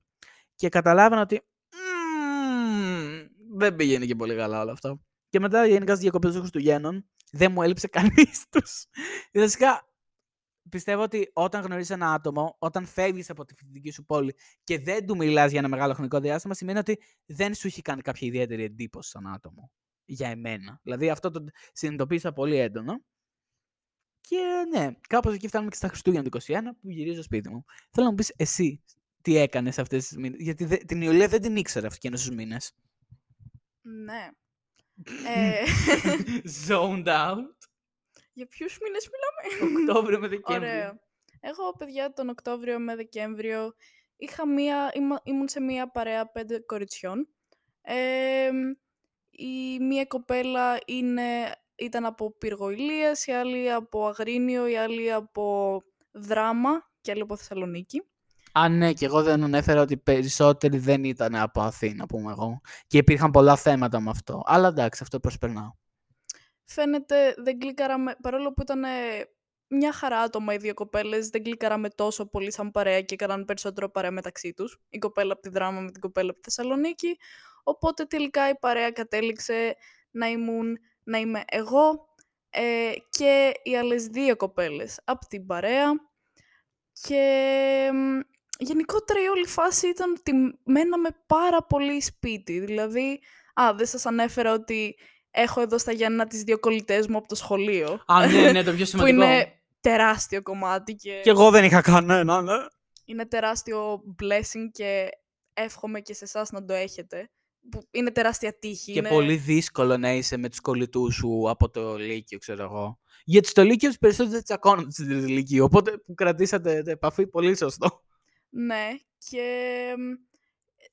Και καταλάβαινα ότι «Μμμ, δεν πήγαινε και πολύ καλά όλο αυτό. Και μετά γενικά στις διακοπές των Χριστουγέννων δεν μου έλειψε κανείς τους. Βασικά, πιστεύω ότι όταν γνωρίζεις ένα άτομο, όταν φεύγεις από τη φοιτητική σου πόλη και δεν του μιλάς για ένα μεγάλο χρονικό διάστημα, σημαίνει ότι δεν σου έχει κάνει κάποια ιδιαίτερη εντύπωση σαν άτομο. Για εμένα. Δηλαδή αυτό το συνειδητοποίησα πολύ έντονα. Και ναι, κάπως εκεί φτάνουμε και στα Χριστούγεννα του 21 που γυρίζω σπίτι μου. Θέλω να μου πεις εσύ τι έκανες αυτές τις μήνες. Γιατί δε, την Ιουλία δεν την ήξερα αυτήν στου μήνες. Ναι. Ε, Zoned out. για ποιους μήνες μιλάμε; Οκτώβριο με Δεκέμβριο. Ωραία. Εγώ, παιδιά, τον Οκτώβριο με Δεκέμβριο είχα μία, είμα- ήμουν σε μία παρέα πέντε κοριτσιών. Ε, η μία κοπέλα είναι, ήταν από Πυργοηλίας, η άλλη από Αγρίνιο, η άλλη από Δράμα και άλλη από Θεσσαλονίκη. Α, ναι, και εγώ δεν ανέφερα ότι περισσότεροι δεν ήταν από Αθήνα, πούμε εγώ. Και υπήρχαν πολλά θέματα με αυτό. Αλλά εντάξει, αυτό προσπερνάω. Φαίνεται δεν κλικάραμε, παρόλο που ήταν μια χαρά άτομα οι δύο κοπέλες, δεν κλικάραμε τόσο πολύ σαν παρέα και έκαναν περισσότερο παρέα μεταξύ τους. Η κοπέλα από τη Δράμα με την κοπέλα από τη Θεσσαλονίκη. Οπότε τελικά η παρέα κατέληξε να, ήμουν, να είμαι εγώ ε, και οι άλλες δύο κοπέλες από την παρέα. Και μ, γενικότερα η όλη φάση ήταν ότι μέναμε πάρα πολύ σπίτι. Δηλαδή, α, δεν σας ανέφερα ότι έχω εδώ στα Γιάννα τις δύο κολλητές μου από το σχολείο. Α, ναι, ναι, το πιο που σημαντικό. είναι τεράστιο κομμάτι και, Και εγώ δεν είχα κανένα, ναι. είναι τεράστιο blessing και εύχομαι και σε εσάς να το έχετε. Που είναι τεράστια τύχη. Και είναι... πολύ δύσκολο να είσαι με τους κολλητούς σου από το Λύκειο, ξέρω εγώ. Γιατί στο Λύκειο τους περισσότερους δεν τσακώνονται στην τρίτη Λύκειο, οπότε που κρατήσατε επαφή, πολύ σωστό. Ναι, και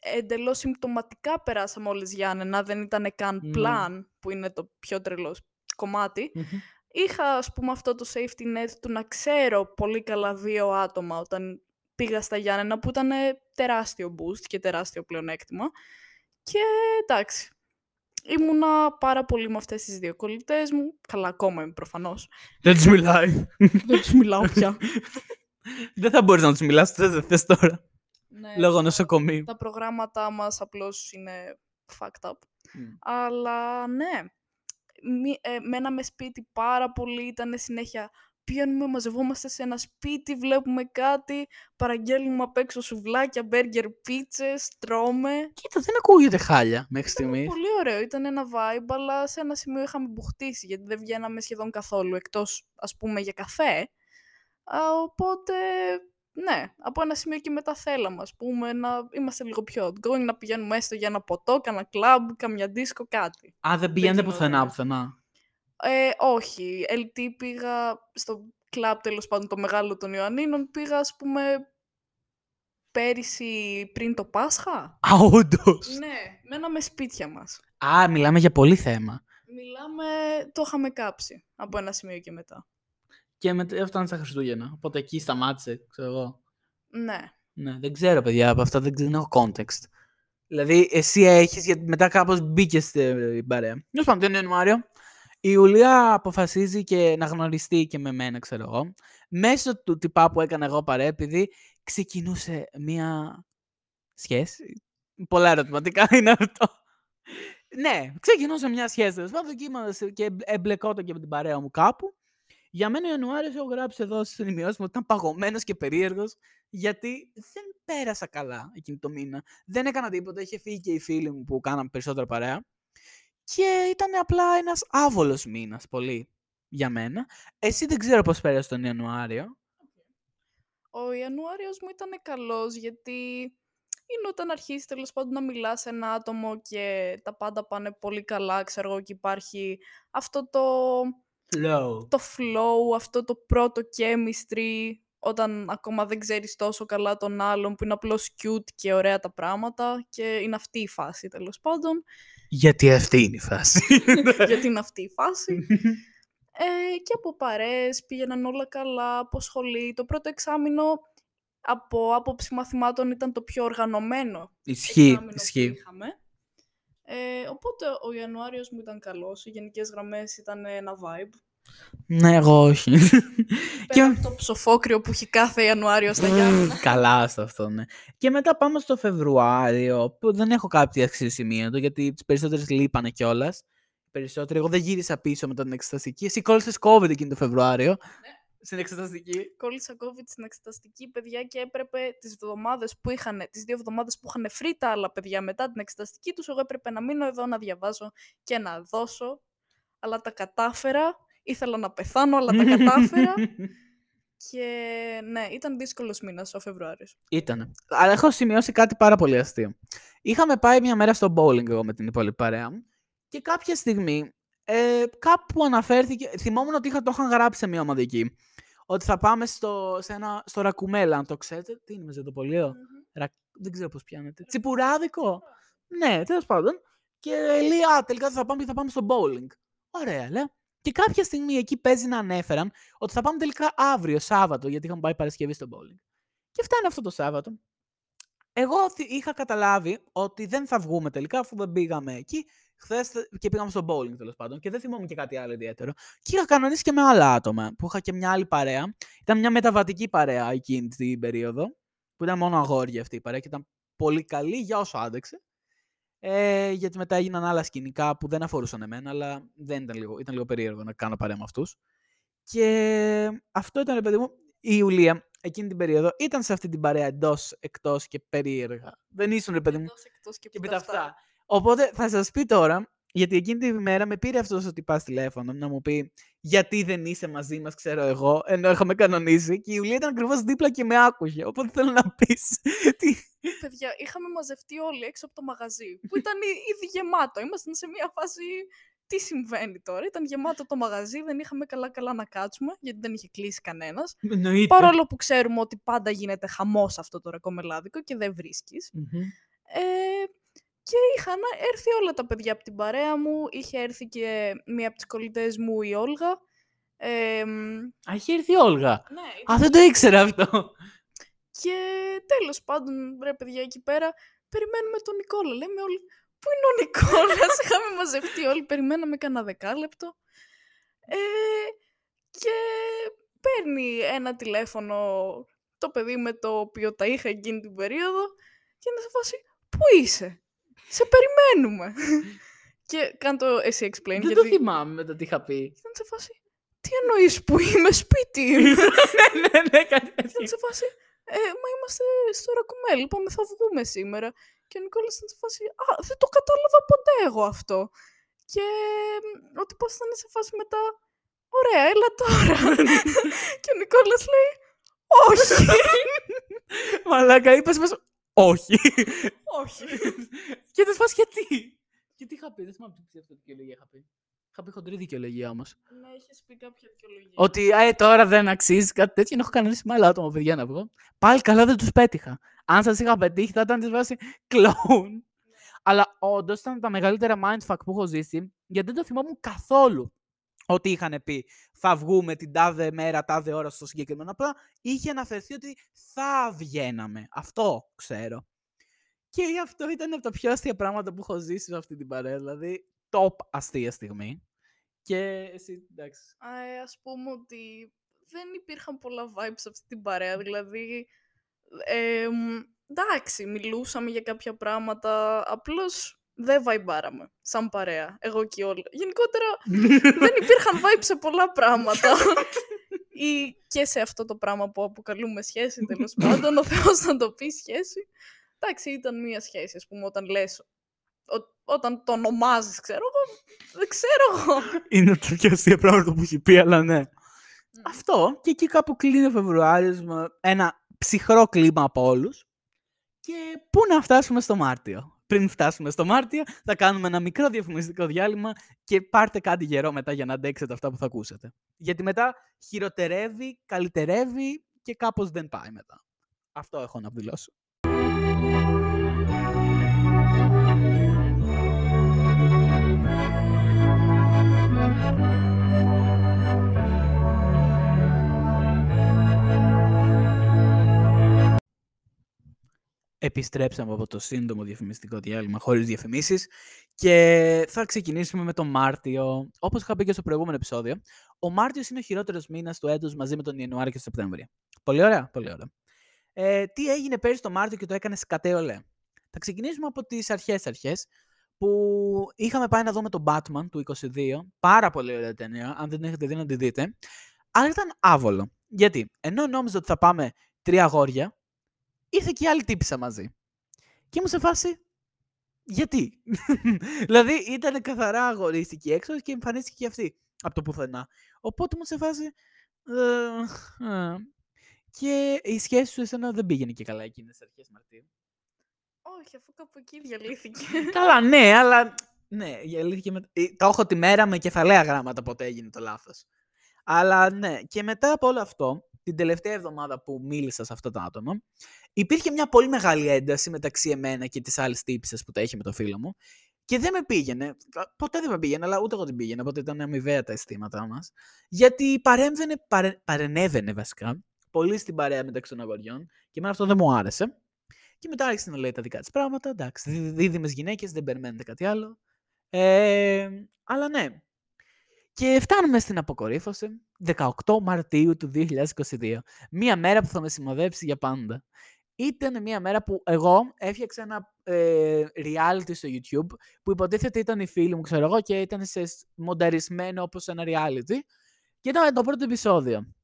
εντελώς συμπτωματικά περάσαμε όλες Γιάννενα, δεν ήταν καν Ναι. plan, που είναι το πιο τρελός κομμάτι. Είχα, ας πούμε, αυτό το safety net του να ξέρω πολύ καλά δύο άτομα όταν πήγα στα Γιάννενα, που ήταν τεράστιο boost και τεράστιο πλεονέκτημα. Και εντάξει, ήμουνα πάρα πολύ με αυτές τις δύο κολλητές μου. Καλά, ακόμα είμαι προφανώς. Δεν τους μιλάει. δεν τους μιλάω πια. δεν θα μπορείς να τους μιλάς, θες, δεν θες τώρα. ναι, Λόγω τα- νοσοκομείου. Τα προγράμματά μας απλώς είναι fucked up. Μμ. Αλλά ναι, μη, ε, μέναμε σπίτι πάρα πολύ, ήταν συνέχεια πηγαίνουμε, μαζευόμαστε σε ένα σπίτι, βλέπουμε κάτι, παραγγέλνουμε απ' έξω σουβλάκια, μπέργκερ, πίτσες, τρώμε. Κοίτα, δεν ακούγεται χάλια μέχρι Ήταν στιγμής. πολύ ωραίο, ήταν ένα vibe, αλλά σε ένα σημείο είχαμε μπουχτίσει, γιατί δεν βγαίναμε σχεδόν καθόλου, εκτός ας πούμε για καφέ. Α, οπότε, ναι, από ένα σημείο και μετά θέλαμε, ας πούμε, να είμαστε λίγο πιο outgoing, να πηγαίνουμε έστω για ένα ποτό, κάνα κλαμπ, καμιά δίσκο, κάτι. Α, δεν πηγαίνετε ξέρω, πουθενά, δεν- πουθενά. Ε, όχι. LT πήγα στο κλαμπ τέλος πάντων το μεγάλο των Ιωαννίνων. Πήγα ας πούμε πέρυσι πριν το Πάσχα. Α, όντως. Ναι, μέναμε σπίτια μας. Α, μιλάμε για πολύ θέμα. Μιλάμε, το είχαμε κάψει από ένα σημείο και μετά. Και μετά έφτανε στα Χριστούγεννα. Οπότε εκεί σταμάτησε, ξέρω εγώ. Ναι. Ναι, δεν ξέρω, παιδιά, από αυτά δεν, δεν έχω context. Δηλαδή, εσύ έχεις, γιατί μετά κάπως μπήκες στην παρέα. Τέλος πάντων, τον Ιανουάριο, η Ιουλία αποφασίζει και να γνωριστεί και με μένα, ξέρω εγώ. Μέσω του τυπά που έκανα εγώ παρέα, επειδή ξεκινούσε μία σχέση. Πολλά ερωτηματικά είναι αυτό. Ναι, ξεκινούσε μια σχέση. Τέλος πάντων, και ήμουν και εμπλεκόταν και με την παρέα μου κάπου. Για μένα ο Ιανουάριο έχω γράψει εδώ στι ενημερώσει μου ότι ήταν παγωμένο και περίεργο, γιατί δεν πέρασα καλά εκείνη το μήνα. Δεν έκανα τίποτα. Είχε φύγει και οι φίλοι μου που κάναμε περισσότερα παρέα. Και ήταν απλά ένα άβολο μήνα, πολύ για μένα. Εσύ δεν ξέρω πώ πέρασε τον Ιανουάριο. Ο Ιανουάριος μου ήταν καλός γιατί είναι όταν αρχίσει τέλο πάντων να μιλάς σε ένα άτομο και τα πάντα πάνε πολύ καλά, ξέρω εγώ, και υπάρχει αυτό το, Flow. το flow, αυτό το πρώτο chemistry, όταν ακόμα δεν ξέρεις τόσο καλά τον άλλον, που είναι απλώς cute και ωραία τα πράγματα και είναι αυτή η φάση τέλος πάντων, Γιατί αυτή είναι η φάση. γιατί είναι αυτή η φάση. Ε, και από παρέες πήγαιναν όλα καλά, από σχολή. Το πρώτο εξάμεινο από άποψη μαθημάτων ήταν το πιο οργανωμένο Ισχύει, εξάμηνο που ισχύει. είχαμε. Ε, οπότε ο Ιανουάριος μου ήταν καλός, οι γενικές γραμμές ήταν ένα vibe. Ναι, εγώ όχι. Πέρα από το ψοφόκριο που έχει κάθε Ιανουάριο στα Γιάννενα. Καλά στο αυτό, ναι. Και μετά πάμε στο Φεβρουάριο, που δεν έχω κάποια αξιοσημείωτο, γιατί τις περισσότερες λείπανε κιόλας. Περισσότεροι. Εγώ δεν γύρισα πίσω μετά την εξεταστική. Εσύ κόλλησε COVID εκείνο το Φεβρουάριο. Στην εξεταστική. Κόλλησα COVID στην εξεταστική παιδιά και έπρεπε τις εβδομάδες που είχαν, τις δύο εβδομάδες που είχαν free τα άλλα παιδιά μετά την εξεταστική τους, εγώ έπρεπε να μείνω εδώ να διαβάζω και να δώσω. Αλλά τα κατάφερα. Ήθελα να πεθάνω, αλλά τα κατάφερα. και ναι, ήταν δύσκολος μήνας ο Φεβρουάριος. Ήτανε. Αλλά έχω σημειώσει κάτι πάρα πολύ αστείο. Είχαμε πάει μια μέρα στο bowling εγώ με την υπόλοιπη παρέα μου και κάποια στιγμή ε, κάπου αναφέρθηκε, θυμόμουν ότι είχα, το είχαν γράψει σε μια ομαδική, ότι θα πάμε στο, σε ένα, στο Ρακουμέλα, αν το ξέρετε. Τι είναι με το πολιο Ρα, δεν ξέρω πώς πιάνετε. Τσιπουράδικο. Ναι, τέλος πάντων. Και λέει, α, τελικά θα πάμε και θα πάμε στο bowling. Ωραία, λέει. Και κάποια στιγμή εκεί παίζει να ανέφεραν ότι θα πάμε τελικά αύριο, Σάββατο, γιατί είχαμε πάει Παρασκευή στο bowling. Και φτάνει αυτό το Σάββατο. Εγώ θυ- είχα καταλάβει ότι δεν θα βγούμε τελικά αφού δεν πήγαμε εκεί. Χθες και πήγαμε στο bowling τέλος πάντων και δεν θυμόμουν και κάτι άλλο ιδιαίτερο. Και είχα κανονίσει και με άλλα άτομα που είχα και μια άλλη παρέα. Ήταν μια μεταβατική παρέα εκείνη την περίοδο. Που ήταν μόνο αγόρια αυτή η παρέα και ήταν πολύ καλή για όσο άντεξε. Ε, γιατί μετά έγιναν άλλα σκηνικά που δεν αφορούσαν εμένα, αλλά δεν ήταν λίγο, ήταν λίγο περίεργο να κάνω παρέα με αυτούς. Και αυτό ήταν, ρε παιδί μου, η Ιουλία εκείνη την περίοδο ήταν σε αυτή την παρέα εντός, εκτός και περίεργα. Δεν ήσουν, ρε παιδί μου, Εντός, εκτός και, και που με τα τα αυτά. Οπότε θα σας πει τώρα, γιατί εκείνη τη μέρα με πήρε αυτός ο τυπάς τηλέφωνο να μου πει γιατί δεν είσαι μαζί μας, ξέρω εγώ, ενώ είχαμε κανονίσει. Και η Ιουλία ήταν ακριβώς δίπλα και με άκουγε. Οπότε θέλω να πεις. τι... Παιδιά, είχαμε μαζευτεί όλοι έξω από το μαγαζί, που ήταν εί- ήδη γεμάτο. Ήμασταν σε μια φάση, τι συμβαίνει τώρα; Ήταν γεμάτο το μαγαζί, δεν είχαμε καλά-καλά να κάτσουμε, γιατί δεν είχε κλείσει κανένας. Εννοείται. Παρόλο που ξέρουμε ότι πάντα γίνεται χαμός αυτό το ρακομελάδικο και δεν βρίσκεις. Μμμ. Ε, και είχαν έρθει όλα τα παιδιά από την παρέα μου. Είχε έρθει και μία από τις κολλητές μου, η Όλγα. Ε, μ, Α, είχε έρθει η Όλγα. ναι, Α, δεν το ήξερα αυτό. Και τέλος πάντων, ρε παιδιά, εκεί πέρα περιμένουμε τον Νικόλα. Λέμε όλοι, πού είναι ο Νικόλας, είχαμε μαζευτεί όλοι, περιμέναμε κανένα δεκάλεπτο. Ε, και παίρνει ένα τηλέφωνο το παιδί με το οποίο τα είχα εκείνη την περίοδο και είναι σε φάση, πού είσαι, σε περιμένουμε. και κάνω το εσύ explain, δεν γιατί το θυμάμαι μετά τι είχα πει. ήταν σε φάση, τι εννοείς που είμαι σπίτι; Είμαι. ναι, ναι, ναι, κάτι Ήταν τέτοιο. σε φάση, ε, μα είμαστε στο Ρακουμέλ, είπαμε θα βγούμε σήμερα. Και ο Νικόλας ήταν σε φάση, α, δεν το κατάλαβα ποτέ εγώ αυτό. Και μ, ο τύπος ήταν σε φάση μετά, ωραία, έλα τώρα. και ο Νικόλας λέει, όχι, Μαλάκα, είπες μας όχι. όχι. και δεν σπάς γιατί. Και τι είχα πει, δεν θυμάμαι τι αυτό δικαιολογία είχα πει. Είχα πει χοντρή δικαιολογία όμως. ναι, έχεις πει κάποια δικαιολογία. Ότι ε, τώρα δεν αξίζει κάτι τέτοιο. να Έχω κανονίσει με άλλα άτομα, παιδιά, να βγω. Πάλι καλά δεν τους πέτυχα. Αν σας είχα πετύχει, θα ήταν της βάση κλόουν. Αλλά όντως ήταν τα μεγαλύτερα mindfuck που έχω ζήσει, γιατί δεν το θυμόμουν καθόλου ότι είχαν πει θα βγούμε την τάδε μέρα, τάδε ώρα στο συγκεκριμένο. Απλά είχε αναφερθεί ότι θα βγαίναμε. Αυτό ξέρω. Και αυτό ήταν από τα πιο αστεία πράγματα που έχω ζήσει σε αυτή την παρέα. Δηλαδή, top αστεία στιγμή. Και εσύ, εντάξει. Α, ε, ας πούμε ότι δεν υπήρχαν πολλά vibes σε αυτή την παρέα, δηλαδή, ε, μ, εντάξει, μιλούσαμε για κάποια πράγματα, απλώς δεν βαϊμπάραμε σαν παρέα, εγώ και όλα. Γενικότερα δεν υπήρχαν vibes σε πολλά πράγματα. Ή και σε αυτό το πράγμα που αποκαλούμε σχέση, τέλος πάντων, ο Θεός να το πει σχέση. Εντάξει, ήταν μία σχέση, ας πούμε, όταν λες, ο- όταν το ονομάζεις, ξέρω εγώ, δεν ξέρω εγώ. Είναι τα πιο αστεία πράγματα που έχει πει, αλλά ναι. Αυτό και εκεί κάπου κλείνει ο Φεβρουάριος με ένα ψυχρό κλίμα από όλους. Και πού να φτάσουμε στο Μάρτιο. Πριν φτάσουμε στο Μάρτιο, θα κάνουμε ένα μικρό διαφημιστικό διάλειμμα και πάρτε κάτι γερό μετά για να αντέξετε αυτά που θα ακούσετε. Γιατί μετά χειροτερεύει, καλυτερεύει και κάπως δεν πάει μετά. Αυτό έχω να δηλώσω. Επιστρέψαμε από το σύντομο διαφημιστικό διάλειμμα χωρίς διαφημίσεις και θα ξεκινήσουμε με τον Μάρτιο. Όπως είχα πει και στο προηγούμενο επεισόδιο, ο Μάρτιος είναι ο χειρότερος μήνας του έτους μαζί με τον Ιανουάριο και τον Σεπτέμβριο. Πολύ ωραία, πολύ ωραία. Ε, τι έγινε πέρυσι το Μάρτιο και το έκανες σκατέολε. Θα ξεκινήσουμε από τις αρχές αρχές που είχαμε πάει να δούμε τον Batman του 22. Πάρα πολύ ωραία ταινία, αν δεν έχετε δει να τη δείτε. Αλλά ήταν άβολο. Γιατί, ενώ νόμιζα ότι θα πάμε τρία αγόρια, ήρθε και η άλλη τύπησα μαζί. Και ήμουν σε φάση, γιατί; δηλαδή ήταν καθαρά αγορίστηκε έξω και εμφανίστηκε και αυτή από το πουθενά. Οπότε ήμουν σε φάση. «Ε, ε». και η σχέση σου εσένα δεν πήγαινε και καλά εκείνες τις αρχές Μαρτίου. Όχι, αφού κάπου εκεί διαλύθηκε. Καλά, ναι, αλλά. Ναι, διαλύθηκε με... Ε, το έχω τη μέρα με κεφαλαία γράμματα ποτέ έγινε το λάθος. Αλλά ναι, και μετά από όλο αυτό, την τελευταία εβδομάδα που μίλησα σε αυτό το άτομο, υπήρχε μια πολύ μεγάλη ένταση μεταξύ εμένα και τη άλλη τύπηση που τα είχε με το φίλο μου. Και δεν με πήγαινε. Ποτέ δεν με πήγαινε, αλλά ούτε εγώ την πήγαινε. Οπότε ήταν αμοιβαία τα αισθήματά μας. Γιατί παρέμβαινε, παρε, παρενέβαινε βασικά πολύ στην παρέα μεταξύ των αγοριών. Και εμένα αυτό δεν μου άρεσε. Και μετά άρχισε να λέει τα δικά της πράγματα. Εντάξει, δίδυμες γυναίκες, δεν περιμένετε κάτι άλλο. Ε, αλλά ναι. Και φτάνουμε στην αποκορύφωση 18 Μαρτίου του 2022. Μία μέρα που θα με συμμοδέψει για πάντα. Ήταν μία μέρα που εγώ έφτιαξα ένα ε, reality στο YouTube που υποτίθεται ήταν η φίλη μου, ξέρω εγώ, και ήταν σε μονταρισμένο όπως ένα reality. Και ήταν το πρώτο επεισόδιο.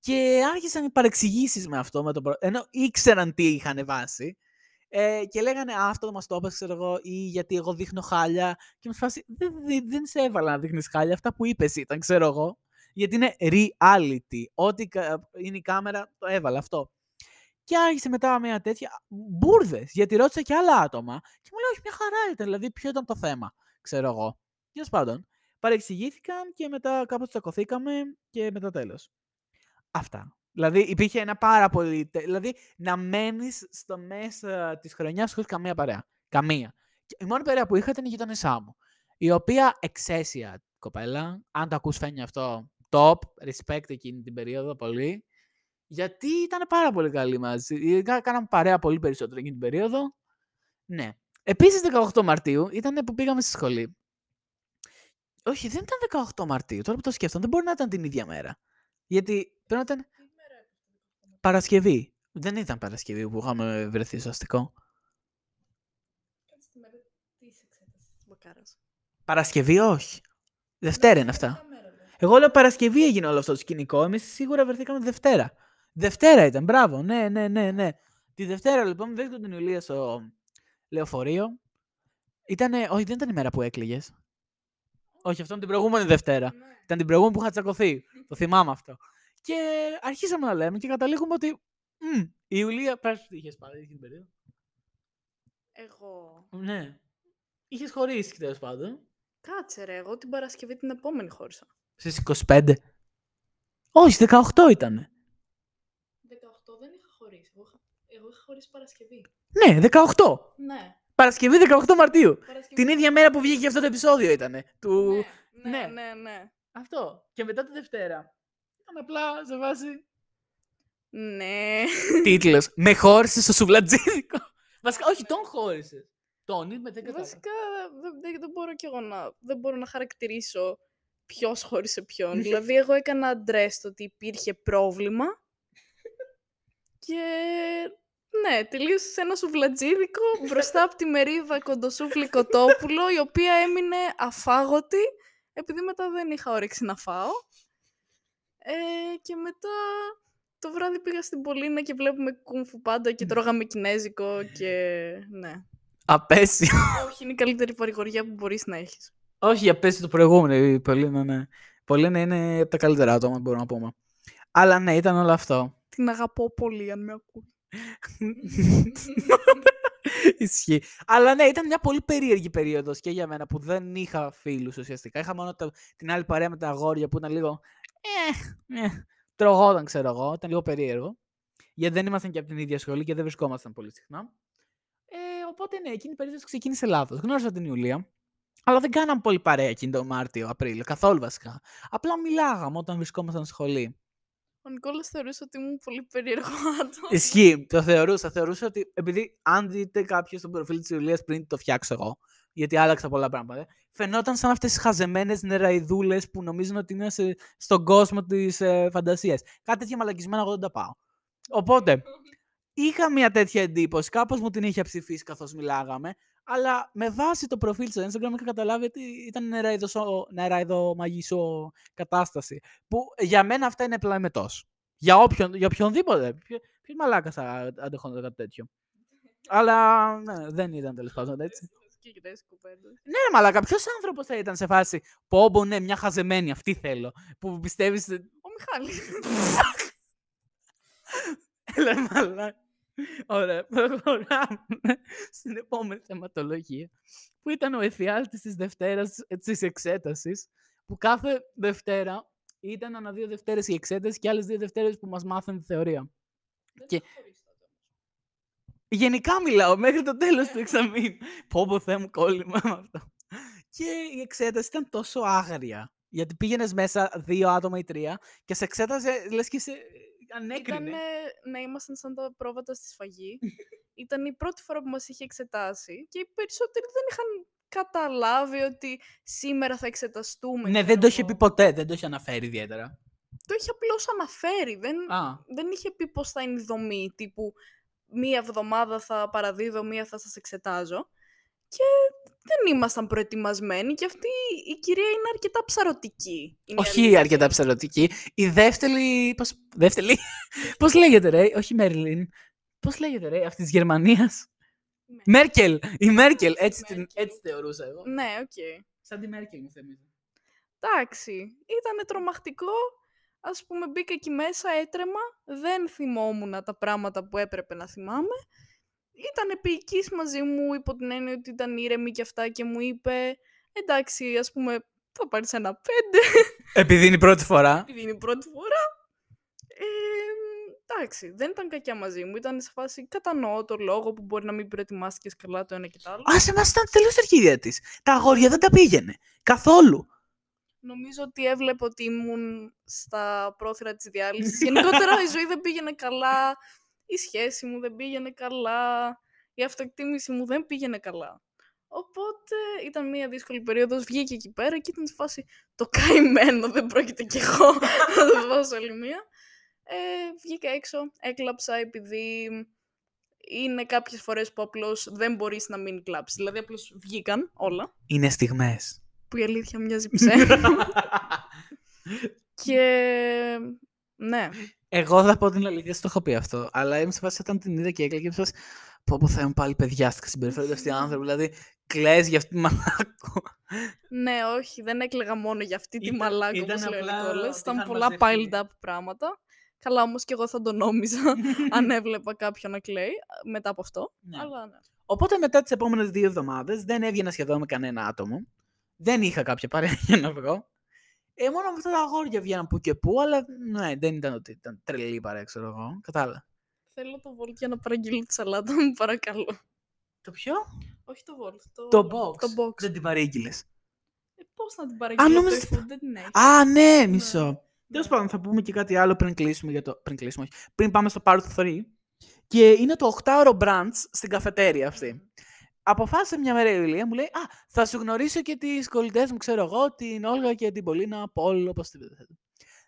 Και άρχισαν οι παρεξηγήσεις με αυτό, με το προ... ενώ ήξεραν τι είχαν βάσει. Ε, και λέγανε αυτό μας το έπαιξε, ξέρω εγώ, ή γιατί εγώ δείχνω χάλια. Και μου φάση, δεν, δεν, δεν σε έβαλα να δείχνεις χάλια. Αυτά που είπες ήταν, ξέρω εγώ. Γιατί είναι reality. Ό,τι είναι η κάμερα, το έβαλα αυτό. Και άρχισε μετά μια τέτοια μπουρδες. Γιατί ρώτησα και άλλα άτομα. Και μου λέει, Όχι, μια χαρά ήταν. Δηλαδή, ποιο ήταν το θέμα, ξέρω εγώ. Τέλος πάντων. Παρεξηγήθηκαν και μετά κάπως τσακωθήκαμε και μετά τέλος. Αυτά. Δηλαδή υπήρχε ένα πάρα πολύ. Δηλαδή να μένεις στο μέσα της χρονιάς χωρίς καμία παρέα. Καμία. η μόνη παρέα που είχα ήταν η γειτονισά μου. Η οποία εξαίσια κοπέλα. Αν το ακούς φαίνει αυτό, top. Respect εκείνη την περίοδο πολύ. Γιατί ήταν πάρα πολύ καλή μαζί. Κάναμε παρέα πολύ περισσότερο εκείνη την περίοδο. Ναι. Επίσης 18 Μαρτίου ήταν που πήγαμε στη σχολή. Όχι, δεν ήταν 18 Μαρτίου. Τώρα που το σκέφτομαι, δεν μπορεί να ήταν την ίδια μέρα. Γιατί πρέπει να ήταν. Παρασκευή. Δεν ήταν Παρασκευή που είχαμε βρεθεί στο αστικό. Παρασκευή όχι. Δευτέρα είναι αυτά. Εγώ λέω Παρασκευή έγινε όλο αυτό το σκηνικό. Εμείς σίγουρα βρεθήκαμε Δευτέρα. Δευτέρα ήταν, μπράβο. Ναι, ναι, ναι, ναι. Τη Δευτέρα λοιπόν βρίσκω την Ιουλία στο λεωφορείο. Ήτανε... Όχι, δεν ήταν η μέρα που έκλειγε. Όχι, αυτό είναι την προηγούμενη Δευτέρα. Ναι. Ήταν την προηγούμενη που είχα τσακωθεί. το θυμάμαι αυτό. Και αρχίσαμε να λέμε και καταλήγουμε ότι. Μ, η Ιουλία, πες τι είχες πάρει την περίοδο; Εγώ. Ναι. Είχες χωρίσει τέλος πάντων. Κάτσε ρε, εγώ την Παρασκευή την επόμενη χώρισα. Στις 25. Όχι, 18 ήταν. 18 δεν είχα χωρίσει. Εγώ είχα, εγώ είχα χωρίσει Παρασκευή. Ναι, 18. Ναι. Παρασκευή 18 Μαρτίου. Παρασκευή. Την ίδια μέρα που βγήκε αυτό το επεισόδιο ήταν. Του... Ναι, ναι, ναι, ναι. Αυτό. Και μετά τη Δευτέρα. Ήταν απλά σε βάση. Ναι. Τίτλος. Με χώρισες στο σουβλατζίδικο. Βασικά, όχι, τον χώρισες. Τον με δεν κατάλαβα. Βασικά, δεν, δεν, μπορώ κι εγώ να, δεν μπορώ να χαρακτηρίσω ποιος χώρισε ποιον. δηλαδή, εγώ έκανα αντρέ το ότι υπήρχε πρόβλημα. και ναι, τελείωσε σε ένα σουβλατζίδικο μπροστά από τη μερίδα κοντοσούφλη κοτόπουλο, η οποία έμεινε αφάγωτη, επειδή μετά δεν είχα όρεξη να φάω. Ε, και μετά το βράδυ πήγα στην Πολίνα και βλέπουμε κούμφου πάντα και τρώγαμε κινέζικο και ναι. Απέσιο. Όχι, είναι η καλύτερη παρηγοριά που μπορείς να έχεις. Όχι, απέσιο το προηγούμενο, η Πολίνα, ναι. Πολίνα είναι από τα καλύτερα άτομα, μπορούμε να πούμε. Αλλά ναι, ήταν όλο αυτό. Την αγαπώ πολύ, αν με ακούει. Ισχύει. Αλλά ναι, ήταν μια πολύ περίεργη περίοδος και για μένα που δεν είχα φίλους ουσιαστικά. Είχα μόνο την άλλη παρέα με τα αγόρια που ήταν λίγο. Ε, ε, τρογόταν, ξέρω εγώ. Ήταν λίγο περίεργο. Γιατί δεν ήμασταν και από την ίδια σχολή και δεν βρισκόμασταν πολύ συχνά. Ε, οπότε ναι, εκείνη η περίοδος ξεκίνησε λάθος. Γνώρισα την Ιουλία. Αλλά δεν κάναμε πολύ παρέα εκείνη τον Μάρτιο, Απρίλιο. Καθόλου βασικά. Απλά μιλάγαμε όταν βρισκόμασταν σχολή. Ο Νικόλας θεωρούσε ότι ήμουν πολύ περίεργο άτομος. Ισχύει, το θεωρούσα. Θεωρούσα ότι επειδή αν δείτε κάποιο στο προφίλ της Ιουλίας πριν το φτιάξω εγώ, γιατί άλλαξα πολλά πράγματα, φαινόταν σαν αυτές τις χαζεμένες νεραϊδούλε που νομίζουν ότι είναι σε- στον κόσμο της ε, φαντασίας. Κάτι τέτοια μαλακισμένα εγώ δεν τα πάω. Οπότε, είχα μια τέτοια εντύπωση. Κάπως μου την είχε ψηφίσει καθώς μιλάγαμε. Αλλά με βάση το προφίλ στο Instagram είχα καταλάβει ότι ήταν νεράιδο, νεράιδο μαγισό κατάσταση. Που για μένα αυτά είναι πλανητός. Για, όποιον, για οποιονδήποτε. Ποιο μαλάκας θα αντεχόταν κάτι τέτοιο. Αλλά ναι, δεν ήταν τέλος πάντων έτσι. Και κοιτάς κουβέντες. Ναι, ρε μαλάκα, ποιος άνθρωπος θα ήταν σε φάση. Πω, πω, ναι, μια χαζεμένη, αυτή θέλω. Που πιστεύεις. Ο Μιχάλης. Έλα, μαλάκα. Ωραία, προχωράμε στην επόμενη θεματολογία. Που ήταν ο εφιάλτης της Δευτέρας της εξέτασης. Που κάθε Δευτέρα ήταν ανά δύο Δευτέρες η εξέταση και άλλες δύο Δευτέρες που μας μάθαν τη θεωρία. Και- Γενικά μιλάω μέχρι το τέλος του εξαμήνου. Πω πω Θεέ μου κόλλημα με αυτό. Και η εξέταση ήταν τόσο άγρια. Γιατί πήγαινες μέσα δύο άτομα ή τρία και σε εξέταζε, λες και σε ανέκρινε. Ήταν να ήμασταν σαν τα πρόβατα στη σφαγή. Ήταν η πρώτη φορά που μας είχε εξετάσει και οι περισσότεροι δεν είχαν καταλάβει ότι σήμερα θα εξεταστούμε. Ναι, δεν ξέρω το είχε εγώ. πει ποτέ, δεν το είχε αναφέρει ιδιαίτερα. Το είχε απλώς αναφέρει. Δεν, Α, δεν είχε πει πώς θα είναι η δομή. Τύπου μία εβδομάδα θα παραδίδω, μία θα σας εξετάζω. Και δεν ήμασταν προετοιμασμένοι και αυτή η κυρία είναι αρκετά ψαρωτική. είναι η όχι αλήθεια. αρκετά ψαρωτική. Η δεύτερη. Πώς, δεύτερη. πώς λέγεται, ρε, όχι Μέρλιν. Πώς λέγεται, ρε, αυτής της Γερμανίας; Ναι. Μέρκελ! Η Μέρκελ! Έτσι, την, Μέρκελ. έτσι θεωρούσα εγώ. Ναι, οκ. Σαν τη Μέρκελ μου θυμίζει. Εντάξει, ήταν τρομακτικό. Ας πούμε μπήκα εκεί μέσα, έτρεμα, δεν θυμόμουν τα πράγματα που έπρεπε να θυμάμαι. Ήταν επίοικης μαζί μου υπό την έννοια ότι ήταν ήρεμη και αυτά και μου είπε εντάξει, ας πούμε, θα πάρεις ένα πέντε, Επειδή είναι η πρώτη φορά. επειδή είναι η πρώτη φορά. Ε, εντάξει, δεν ήταν κακιά μαζί μου. Ήταν σε φάση κατανοώ το λόγο που μπορεί να μην προετοιμάστηκες καλά το ένα και το άλλο. Α, σε μας ήταν τελείως αρχίδια της. Τα αγόρια δεν τα πήγαινε. Καθόλου. Νομίζω ότι έβλεπε ότι ήμουν στα πρόθυρα της διάλυσης. Γενικότερα η ζωή δεν πήγαινε καλά, η σχέση μου δεν πήγαινε καλά, η αυτοεκτίμηση μου δεν πήγαινε καλά. Οπότε ήταν μια δύσκολη περίοδος, βγήκε εκεί πέρα και ήταν σε φάση το καημένο, δεν πρόκειται κι εγώ να το δώσω άλλη μία. Ε, βγήκα έξω, έκλαψα επειδή είναι κάποιες φορές που απλώς δεν μπορείς να μην κλάψεις. Δηλαδή απλώς βγήκαν όλα, Είναι στιγμές. Που η αλήθεια μοιάζει ψέμα. Και ναι, Εγώ θα πω την αλήθεια, στο έχω πει αυτό. Αλλά είμαι σε φάση όταν την είδα και έκλαιγε, σε φάση, Πω, πω θα είμαι πάλι παιδιάστηκα συμπεριφέρονται αυτοί οι άνθρωποι. Δηλαδή, κλαις για αυτή τη μαλάκο. ναι, όχι, δεν έκλαιγα μόνο για αυτή τη Ήταν- μαλάκα, ήταν όπως λέει ο απλά Νικόλας. ότι Ήταν είχαν πολλά μαζευτεί. piled up πράγματα. Καλά, όμως και εγώ θα το νόμιζα αν έβλεπα κάποιον να κλαίει μετά από αυτό. Ναι. Αλλά ναι. Οπότε μετά τις επόμενες δύο εβδομάδες δεν έβγαινα σχεδόν με κανένα άτομο. Δεν είχα κάποια παρέα για να βγω. Ε, μόνο με αυτά τα αγόρια βγαίναν που και που, αλλά ναι, δεν ήταν ότι ήταν τρελή παρέα, ξέρω εγώ. Κατάλαβα. Θέλω το Volt για να παραγγείλω τη σαλάτα μου, παρακαλώ. Το ποιο; Όχι το Volt, το, Το box. Το box. Δεν την παρήγγειλες. Ε, πώς να την παραγγείλω, νόμιζα το ότι- iPhone, δεν την έχει. Α, ναι, μισό. Ναι. Τέλο πάντων, θα πούμε και κάτι άλλο πριν κλείσουμε. Για το... Πριν κλείσουμε, όχι. Πριν πάμε στο Part 3. Και είναι το 8ωρο brunch στην καφετέρια αυτή. Αποφάσισε μια μέρα η Ηλία, μου λέει: Α, θα σου γνωρίσω και τις κολλητές μου, ξέρω εγώ, την Όλγα και την Πολίνα Πολ, όπως τη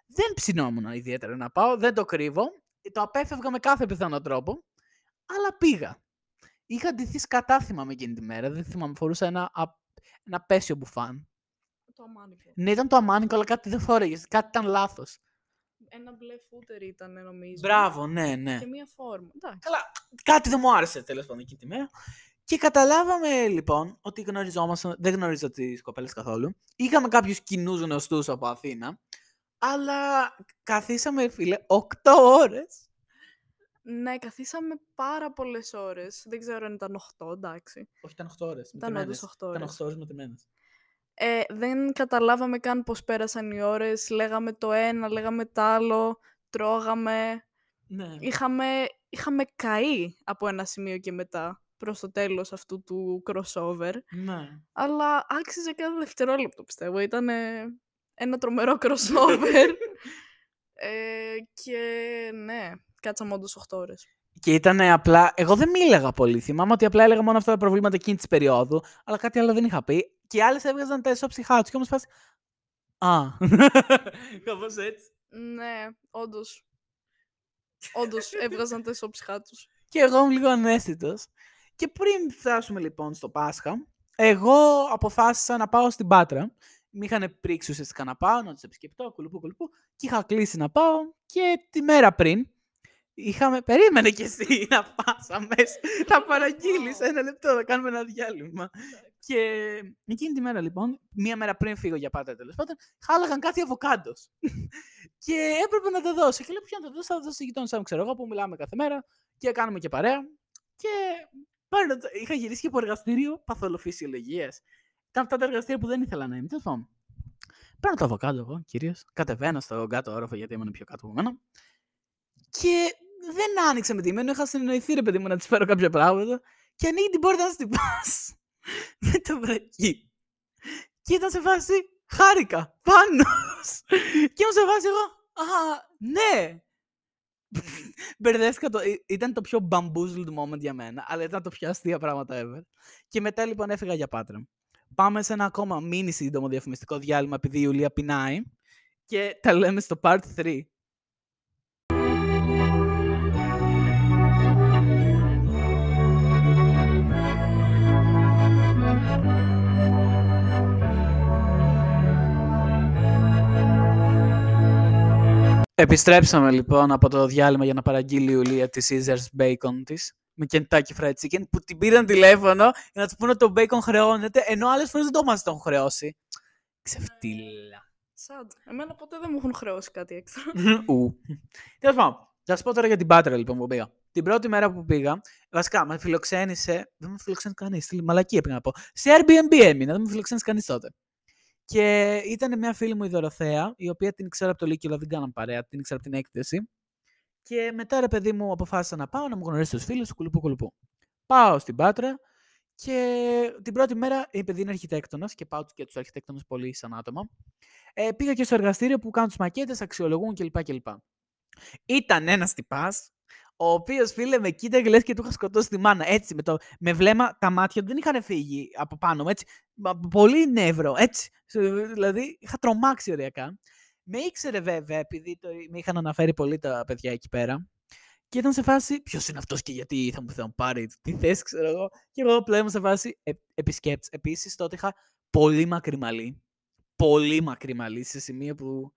Δεν ψινόμουν ιδιαίτερα να πάω, δεν το κρύβω. Το απέφευγα με κάθε πιθανό τρόπο. Αλλά πήγα. Είχα ντυθεί σκατάθημα με εκείνη τη μέρα. Δεν θυμάμαι, φορούσα ένα, α- ένα πέσιο μπουφάν. Το αμάνικο. Ναι, ήταν το αμάνικο, αλλά κάτι δεν φόρεγε. Κάτι ήταν λάθος. Ένα μπλε φούτερ ήταν, νομίζω. Μπράβο, ναι, ναι. Και μία φόρμα. Εντάξει. Καλά, κάτι δεν μου άρεσε τέλος πάντων εκείνη τη μέρα. Και καταλάβαμε λοιπόν ότι γνωριζόμασταν, δεν γνωρίζω τις κοπέλες καθόλου. Είχαμε κάποιους κοινούς γνωστούς από Αθήνα. Αλλά καθίσαμε, φίλε, 8 ώρες. Ναι, καθίσαμε πάρα πολλές ώρες. Δεν ξέρω αν ήταν 8, εντάξει. Όχι, ήταν 8 ώρες. Ήταν όντως 8 ώρες. Ήταν 8 ώρες μετρημένε. Ε, δεν καταλάβαμε καν πώς πέρασαν οι ώρες. Λέγαμε το ένα, λέγαμε το άλλο, τρώγαμε. Ναι. Είχαμε, είχαμε καεί από ένα σημείο και μετά προς το τέλος αυτού του crossover. ναι. Αλλά άξιζε κάθε δευτερόλεπτο, πιστεύω. Ήταν ένα τρομερό crossover. Ε, και ναι, κάτσαμε όντως 8 ώρες. Και ήταν απλά. Εγώ δεν μίλαγα πολύ. Θυμάμαι ότι απλά έλεγα μόνο αυτά τα προβλήματα εκείνη της περίοδου, αλλά κάτι άλλο δεν είχα πει. Και οι άλλες έβγαζαν τα εσώψυχά του. Και όμως φάση. Α. Κάπως έτσι. Ναι, όντως. Όντως έβγαζαν τα ισόψυχά του. Και εγώ ήμουν λίγο ανέστητος. Και πριν φτάσουμε λοιπόν στο Πάσχα, εγώ αποφάσισα να πάω στην Πάτρα. Με είχαν πρίξει ουσιαστικά να πάω, να τους επισκεπτώ, κουλουπού, κουλουπού. Και είχα κλείσει να πάω. Και τη μέρα πριν, είχαμε. Περίμενε κι εσύ να πας αμέσως. Θα παραγγείλεις ένα λεπτό, θα κάνουμε ένα διάλειμμα. Και εκείνη τη μέρα λοιπόν, μία μέρα πριν φύγω για πάντα τέλος πάντων, χάλαγαν κάτι αβοκάντος. και έπρεπε να το δώσω. Και λέω: Ποιο να το δώσω, θα το δώσω γειτόνι σαν ξέρω εγώ που μιλάμε κάθε μέρα και κάνουμε και παρέα. Και πάρε, είχα γυρίσει και από εργαστήριο παθολοφυσιολογία. Ήταν αυτά τα εργαστήρια που δεν ήθελα να είμαι. Τέλος πάντων. Παίρνω το αβοκάντο εγώ κυρίως. Κατεβαίνω στο κάτω όροφο γιατί ήμουν πιο κάτω από μένα. Και δεν άνοιξε με τη μένω. Είχα συνεννοηθεί ρε παιδί μου να της φέρω κάποια πράγματα. Και ανοίγει την πόρτα να στην με το βρακί. Και ήταν σε φάση χάρηκα, πάνω. και ήμουν σε φάση εγώ, α, ναι. Μπερδεύτηκα το, ήταν το πιο bamboozled moment για μένα, αλλά ήταν το πιο αστεία πράγματα ever. Και μετά λοιπόν έφυγα για Πάτρα. Πάμε σε ένα ακόμα μίνι σύντομο διαφημιστικό διάλειμμα επειδή η Ιουλία πεινάει και τα λέμε στο part 3. Επιστρέψαμε λοιπόν από το διάλειμμα για να παραγγείλει η Ιουλία τη Caesars Bacon της με Kentucky Fried Chicken που την πήραν τηλέφωνο για να του πούνε ότι το bacon χρεώνεται ενώ άλλες φορές δεν το μας το έχουν χρεώσει. Ξεφτύλα. Σαν. Εμένα ποτέ δεν μου έχουν χρεώσει κάτι έξtra. Ου. Τέλος πάντων, θα σας πω τώρα για την Πάτρα λοιπόν που πήγα. Την πρώτη μέρα που πήγα, βασικά με φιλοξένησε. Δεν με φιλοξένησε κανείς. Μαλακή έπρεπε να πω. Σε Airbnb έμεινα, δεν με φιλοξένησε κανείς τότε. Και ήταν μια φίλη μου η Δωροθέα, η οποία την ήξερα από το Λύκειο, αλλά δεν κάναμε παρέα, την ήξερα από την έκθεση. Και μετά, ρε παιδί μου, αποφάσισα να πάω να μου γνωρίσει τους φίλους του κουλουπού κουλουπού. Πάω στην Πάτρα και την πρώτη μέρα, η παιδί είναι αρχιτέκτονα και πάω και τους αρχιτέκτονε πολύ σαν άτομα. Ε, πήγα και στο εργαστήριο που κάνουν τι μακέτες, αξιολογούν κλπ. κλπ. Ήταν ένας τυπάς, ο οποίος φίλε με κοίταγε λες και του είχα σκοτώσει τη μάνα. Έτσι, με, το, με βλέμμα, τα μάτια του δεν είχαν φύγει από πάνω μου. Έτσι, πολύ νεύρο. Έτσι. Δηλαδή, είχα τρομάξει ωριακά. Με ήξερε βέβαια, επειδή το, με είχαν αναφέρει πολύ τα παιδιά εκεί πέρα. Και ήταν σε φάση, ποιος είναι αυτός και γιατί θα μου, θα μου πάρει τι θέση, ξέρω εγώ. Και εγώ πλέον σε φάση ε, επισκέπτη. Επίσης, τότε είχα πολύ μακρύ μαλλί. Πολύ μακρύ μαλλί, σε σημείο που.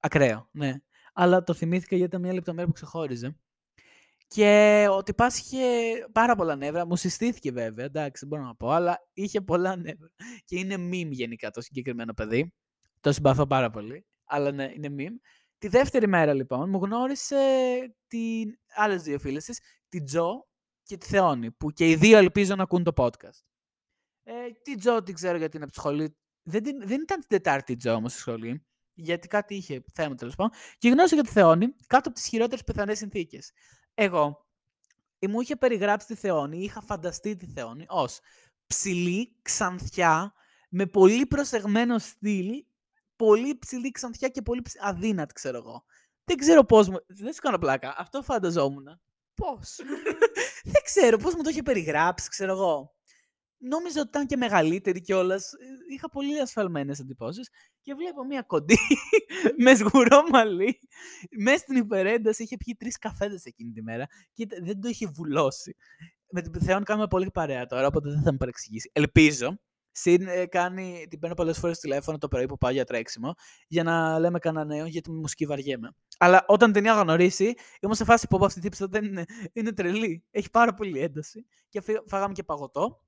Ακραίο, ναι. Αλλά το θυμήθηκα γιατί ήταν μια λεπτομέρεια που ξεχώριζε. Και ο τυπάς είχε πάρα πολλά νεύρα. Μου συστήθηκε βέβαια, εντάξει, δεν μπορώ να πω, αλλά είχε πολλά νεύρα. Και είναι meme γενικά το συγκεκριμένο παιδί. Το συμπαθώ πάρα πολύ. Αλλά ναι, είναι meme. Τη δεύτερη μέρα λοιπόν μου γνώρισε την... άλλες δύο φίλες της, την Τζο και τη Θεόνη, που και οι δύο ελπίζω να ακούν το podcast. Ε, την Τζο την ξέρω γιατί είναι από τη σχολή. Δεν, δεν ήταν την Τετάρτη η Τζο όμως στη σχολή, γιατί κάτι είχε θέμα τέλος πάντων. Και γνώρισα για τη Θεόνη κάτω από τις χειρότερες πιθανές συνθήκες. Εγώ μου είχε περιγράψει τη Θεόνη, είχα φανταστεί τη Θεόνη ως ψηλή, ξανθιά, με πολύ προσεγμένο στυλ, πολύ ψηλή ξανθιά και πολύ ψηλή, αδύνατη, ξέρω εγώ. Δεν ξέρω πώς μου... Δεν σου κάνω πλάκα. Αυτό φανταζόμουν. Πώς; Δεν ξέρω πώς μου το είχε περιγράψει, ξέρω εγώ νόμιζα ότι ήταν και μεγαλύτερη κιόλας. Είχα πολύ ασφαλμένε εντυπώσεις. Και βλέπω μια κοντή με σγουρό μαλλί. Μέσα στην υπερένταση είχε πιει τρεις καφέδες εκείνη τη μέρα και δεν το είχε βουλώσει. Με την Θεόν κάνουμε πολύ παρέα τώρα, οπότε δεν θα με παρεξηγήσει. Ελπίζω. Συν ε, κάνει, την παίρνω πολλές φορές τηλέφωνο το πρωί που πάω για τρέξιμο για να λέμε κανένα νέο γιατί με μουσική βαριέμαι. Αλλά όταν την είχα γνωρίσει, ήμουν σε φάση που αυτή η τύψη δεν είναι, είναι τρελή. Έχει πάρα πολύ ένταση. Και φάγαμε και παγωτό.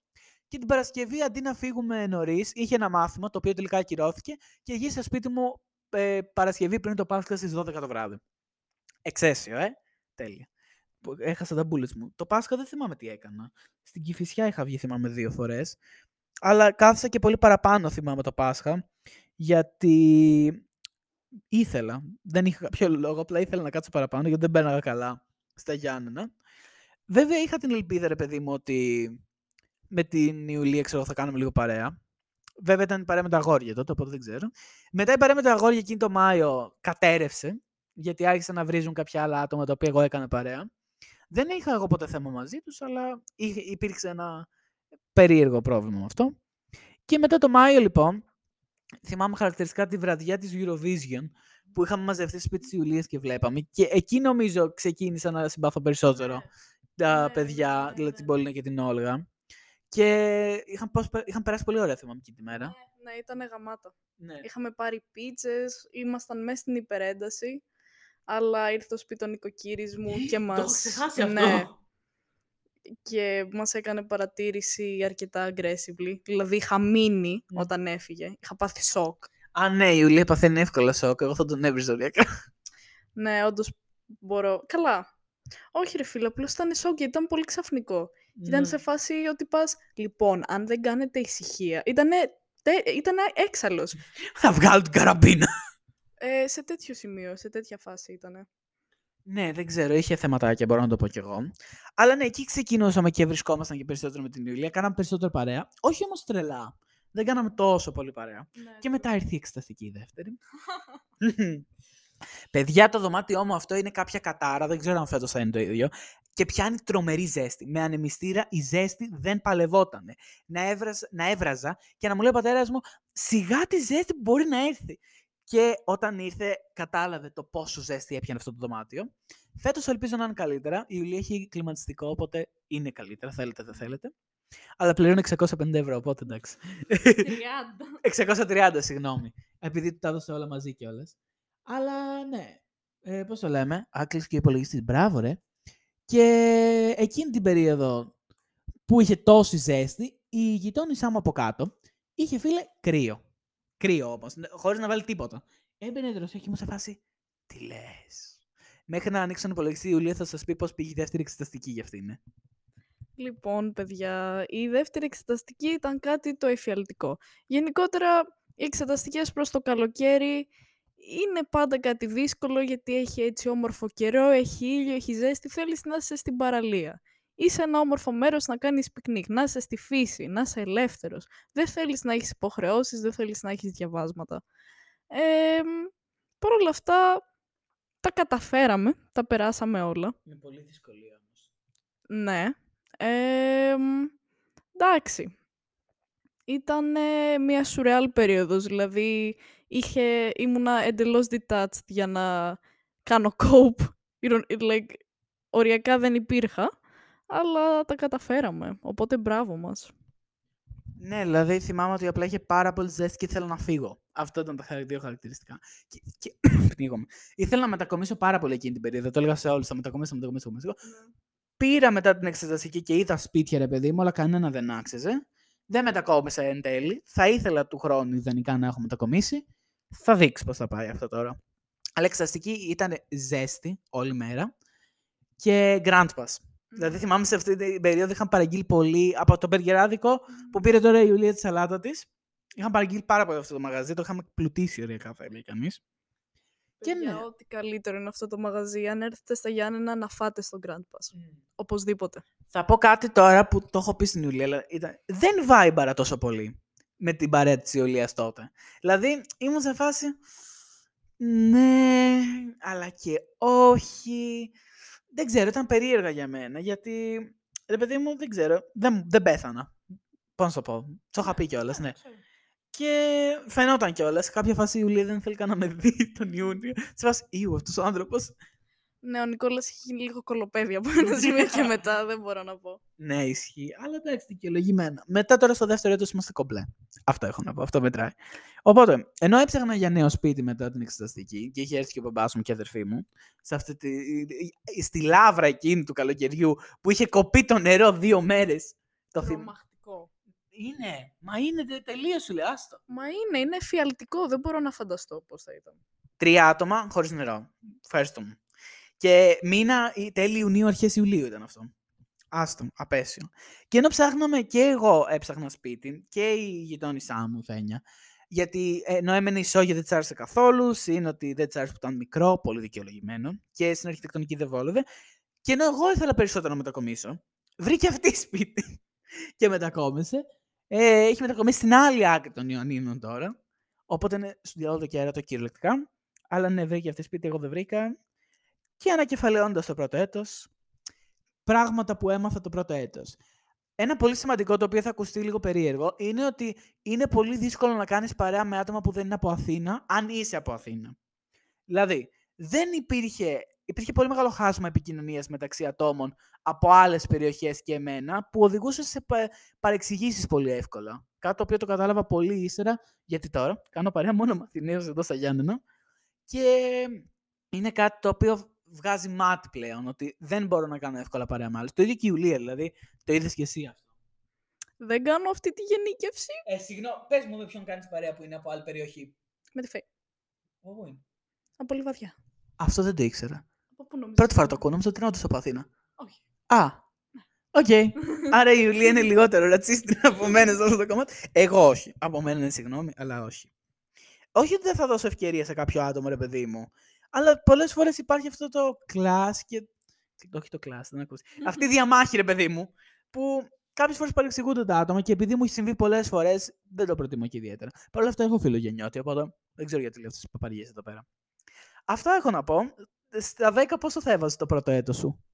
Και την Παρασκευή, αντί να φύγουμε νωρίς, είχε ένα μάθημα το οποίο τελικά ακυρώθηκε και γύρισα σπίτι μου ε, Παρασκευή πριν το Πάσχα στις 12 το βράδυ. Εξαίσιο, ε. Τέλεια. Έχασα τα bullets μου. Το Πάσχα δεν θυμάμαι τι έκανα. Στην Κυφυσιά είχα βγει, θυμάμαι, δύο φορές. Αλλά κάθισα και πολύ παραπάνω, θυμάμαι, το Πάσχα. Γιατί ήθελα. Δεν είχα κάποιο λόγο, απλά ήθελα να κάτσω παραπάνω γιατί δεν μπαίναγα καλά στα Γιάννενα. Βέβαια είχα την ελπίδα, ρε παιδί μου, ότι με την Ιουλία, ξέρω, θα κάνουμε λίγο παρέα. Βέβαια ήταν παρέα με τα αγόρια τότε, οπότε δεν ξέρω. Μετά η παρέα με τα αγόρια εκείνη το Μάιο κατέρευσε γιατί άρχισαν να βρίζουν κάποια άλλα άτομα τα οποία εγώ έκανα παρέα. Δεν είχα εγώ ποτέ θέμα μαζί τους, αλλά υπήρξε ένα περίεργο πρόβλημα με αυτό. Και μετά το Μάιο, λοιπόν, θυμάμαι χαρακτηριστικά τη βραδιά της Eurovision, που είχαμε μαζευτεί σπίτι της Ιουλίας και βλέπαμε. Και εκεί νομίζω ξεκίνησα να συμπάθω περισσότερο Ναι. τα Ναι, παιδιά, ναι, δηλαδή την ναι. Πολίνα και την Όλγα. Και είχαν, πώς- είχαν περάσει πολύ ωραία, θυμάμαι, εκείνη τη μέρα. Ναι, ήταν γαμάτα. Ναι. Είχαμε πάρει πίτσες, ήμασταν μέσα στην υπερένταση, αλλά ήρθε το σπίτι ο νοικοκύρης μου και μας... Το έχω ξεχάσει αυτό. Ναι, και μας έκανε παρατήρηση αρκετά aggressively. Δηλαδή είχα μείνει Ναι. όταν έφυγε. Είχα πάθει σοκ. Α, ναι, η Ιουλία παθαίνει εύκολα σοκ. Εγώ θα τον έβριζα οριακά. Ναι, όντως μπορώ. Καλά. Όχι ρε φίλε, απλώς ήταν σοκ γιατί ήταν πολύ ξαφνικό. Και Ήταν Ναι. σε φάση ότι πας, λοιπόν, αν δεν κάνετε ησυχία. Ήτανε, τε- ήτανε έξαλλος. Θα βγάλω την καραμπίνα. Ε, σε τέτοιο σημείο, σε τέτοια φάση ήτανε. Ναι, δεν ξέρω, είχε θεματάκια, μπορώ να το πω κι εγώ. Αλλά ναι, εκεί ξεκινούσαμε και βρισκόμασταν και περισσότερο με την Ιουλία. Κάναμε περισσότερο παρέα. Όχι όμως τρελά. Δεν κάναμε τόσο πολύ παρέα. Και μετά ήρθε η εξεταστική η δεύτερη. Παιδιά, το δωμάτιό μου αυτό είναι κάποια κατάρα, δεν ξέρω αν φέτος θα είναι το ίδιο. Και πιάνει τρομερή ζέστη. Με ανεμιστήρα η ζέστη δεν παλευότανε. Να, έβραζα, να έβραζα και να μου λέει ο πατέρας μου, σιγά τη ζέστη που μπορεί να έρθει. Και όταν ήρθε, κατάλαβε το πόσο ζέστη έπιανε αυτό το δωμάτιο. Φέτος ελπίζω να είναι καλύτερα. Η Ιουλία έχει κλιματιστικό, οπότε είναι καλύτερα. Θέλετε, δεν θέλετε. Αλλά πληρώνει 650 ευρώ, οπότε εντάξει. 630, συγγνώμη. Επειδή του τα έδωσε όλα μαζί κιόλας. Αλλά ναι. Ε, Πώς το λέμε, άκλεισε και ο υπολογιστή. Μπράβο, ρε. Και εκείνη την περίοδο που είχε τόση ζέστη, η γειτόνισά μου από κάτω είχε φίλε κρύο. Κρύο όμως, χωρίς να βάλει τίποτα. Έμπαινε δροσιά και μου σε φάση. Τι λες; Μέχρι να ανοίξω τον υπολογιστή, η Ιουλία θα σας πει πώς πήγε η δεύτερη εξεταστική για αυτήν. Λοιπόν, παιδιά, η δεύτερη εξεταστική ήταν κάτι το εφιαλτικό. Γενικότερα, οι εξεταστικές προς το καλοκαίρι είναι πάντα κάτι δύσκολο γιατί έχει έτσι όμορφο καιρό, έχει ήλιο, έχει ζέστη, θέλεις να είσαι στην παραλία. Ή σε ένα όμορφο μέρος να κάνεις πικνίκ, να είσαι στη φύση, να είσαι ελεύθερος. Δεν θέλεις να έχεις υποχρεώσεις, δεν θέλεις να έχεις διαβάσματα. Ε, Παρ' όλα αυτά, τα καταφέραμε, τα περάσαμε όλα. Είναι πολύ δυσκολία όμως. Ναι. Ε, εντάξει. Ήταν μια σουρεάλ περίοδος, δηλαδή είχε, ήμουνα εντελώς detached για να κάνω cope. You know, like, οριακά δεν υπήρχα, αλλά τα καταφέραμε, οπότε μπράβο μας. Ναι, δηλαδή θυμάμαι ότι απλά είχε πάρα πολύ ζέστη και ήθελα να φύγω. Αυτό ήταν τα χαρακ- δύο χαρακτηριστικά. Και, και πνίγομαι. Ήθελα να μετακομίσω πάρα πολύ εκείνη την περίοδο. Το έλεγα σε όλους. Θα μετακομίσω, θα μετακομίσω. θα μετακομίσω. Πήρα μετά την εξεταστική και είδα σπίτια, ρε παιδί μου, αλλά κανένα δεν άξιζε. Δεν μετακόμισα εν τέλει. Θα ήθελα του χρόνου ιδανικά να έχω μετακομίσει. Θα δείξεις πώς θα πάει αυτό τώρα. Αλλά η εξεταστική ήταν ζέστη όλη μέρα και Grand Pass. Δηλαδή θυμάμαι σε αυτή την περίοδο είχαν παραγγείλει πολύ από το μπεργκεράδικο που πήρε τώρα η Ιουλία της σαλάτα τη. Είχαν παραγγείλει πάρα πολύ αυτό το μαγαζί. Το είχαμε πλουτίσει ωριακά, θα έλεγε κανείς. Και Παιδιά, ναι. ό,τι καλύτερο είναι αυτό το μαγαζί. Αν έρθετε στα Γιάννενα να φάτε στο Grand Pass. Οπωσδήποτε. Θα πω κάτι τώρα που το έχω πει στην Ιουλία, αλλά ήταν... δεν βάιμπαρα τόσο πολύ με την παρέα της Ιουλίας τότε. Δηλαδή, ήμουν σε φάση, ναι, αλλά και όχι. Δεν ξέρω, ήταν περίεργα για μένα, γιατί, ρε παιδί μου, δεν ξέρω, δεν, δεν πέθανα. Πώς να το πω, το είχα πει κιόλας, ναι. Και φαινόταν κιόλας. Σε κάποια φάση η Ιουλία δεν θέλει καν να με δει τον Ιούνιο. Σε φάση, Ιου, αυτός ο άνθρωπος. Ναι, ο Νικόλας έχει γίνει λίγο κολοπέδι από ένα σημείο και μετά, δεν μπορώ να πω. Ναι, ισχύει. Αλλά εντάξει, δικαιολογημένα. Μετά τώρα στο δεύτερο έτος είμαστε κομπλέ. Αυτό έχω να πω. Αυτό μετράει. Οπότε, ενώ έψαχνα για νέο σπίτι μετά την εξεταστική και είχε έρθει και ο μπαμπάς μου και η αδερφή μου, σε αυτή τη, στη λάβρα εκείνη του καλοκαιριού που είχε κοπεί το νερό δύο μέρες. Το θυμ... Τρομακτικό. Είναι, μα είναι τε- τελείως σου λέει, άστο. Μα είναι, είναι εφιαλτικό. Δεν μπορώ να φανταστώ πώς θα ήταν. Τρία άτομα χωρίς νερό. Ευχαριστούμε. Και μήνα ή τέλη Ιουνίου, αρχές Ιουλίου ήταν αυτό. Άστο, απέσιο. Και ενώ ψάχναμε και εγώ έψαχνα σπίτι και η γειτόνισά μου, η Φένια, γιατί ε, ενώ έμενε η Σόγια δεν της άρεσε καθόλου, συν ότι δεν της άρεσε που ήταν μικρό, πολύ δικαιολογημένο, και στην αρχιτεκτονική δεν βόλευε. Και ενώ εγώ ήθελα περισσότερο να μετακομίσω, βρήκε αυτή σπίτι και μετακόμισε. Ε, έχει μετακομίσει στην άλλη άκρη των Ιωαννίνων τώρα. Οπότε είναι στο διάλογο το κέρατο κυριολεκτικά. Αλλά ναι, βρήκε αυτή σπίτι, εγώ δεν βρήκα. Και ανακεφαλαιώνοντας το πρώτο έτος, πράγματα που έμαθα το πρώτο έτος. Ένα πολύ σημαντικό το οποίο θα ακουστεί λίγο περίεργο είναι ότι είναι πολύ δύσκολο να κάνεις παρέα με άτομα που δεν είναι από Αθήνα, αν είσαι από Αθήνα. Δηλαδή, δεν υπήρχε, υπήρχε πολύ μεγάλο χάσμα επικοινωνίας μεταξύ ατόμων από άλλες περιοχές και εμένα, που οδηγούσε σε πα, παρεξηγήσεις πολύ εύκολα. Κάτι το οποίο το κατάλαβα πολύ ύστερα, γιατί τώρα κάνω παρέα μόνο με εδώ στα Γιάννενα. Και είναι κάτι το οποίο βγάζει μάτι πλέον, ότι δεν μπορώ να κάνω εύκολα παρέα με άλλους. Το ίδιο και η Ιουλία, δηλαδή, το είδες και εσύ αυτό. Δεν κάνω αυτή τη γενίκευση. Ε, συγγνώμη, πες μου με ποιον κάνεις παρέα που είναι από άλλη περιοχή. Με τη Φέη. Πού είναι. Από Λιβαδιά. Αυτό δεν το ήξερα. Από πού νομίζω. Πρώτη φορά το ακούω, νόμιζα ότι είναι όντως από Αθήνα. Όχι. Α, οκ. Άρα η Ιουλία είναι λιγότερο ρατσίστρια από μένα σε αυτό το κομμάτι. Εγώ όχι. Από μένα είναι συγγνώμη, αλλά όχι. Όχι ότι δεν θα δώσω ευκαιρία σε κάποιο άτομο, ρε παιδί μου. Αλλά πολλές φορές υπάρχει αυτό το clash και. Όχι το clash, δεν ακούσει. Αυτή η διαμάχη, ρε παιδί μου, που κάποιες φορές παρεξηγούνται τα άτομα και επειδή μου έχει συμβεί πολλές φορές, δεν το προτιμώ και ιδιαίτερα. Παρ' όλα αυτά έχω φίλο γεννιώτη, οπότε δεν ξέρω γιατί λέω αυτές τις παπαριές εδώ πέρα. Αυτό έχω να πω. Στα 10 πόσο θα έβαζες το πρώτο έτος σου;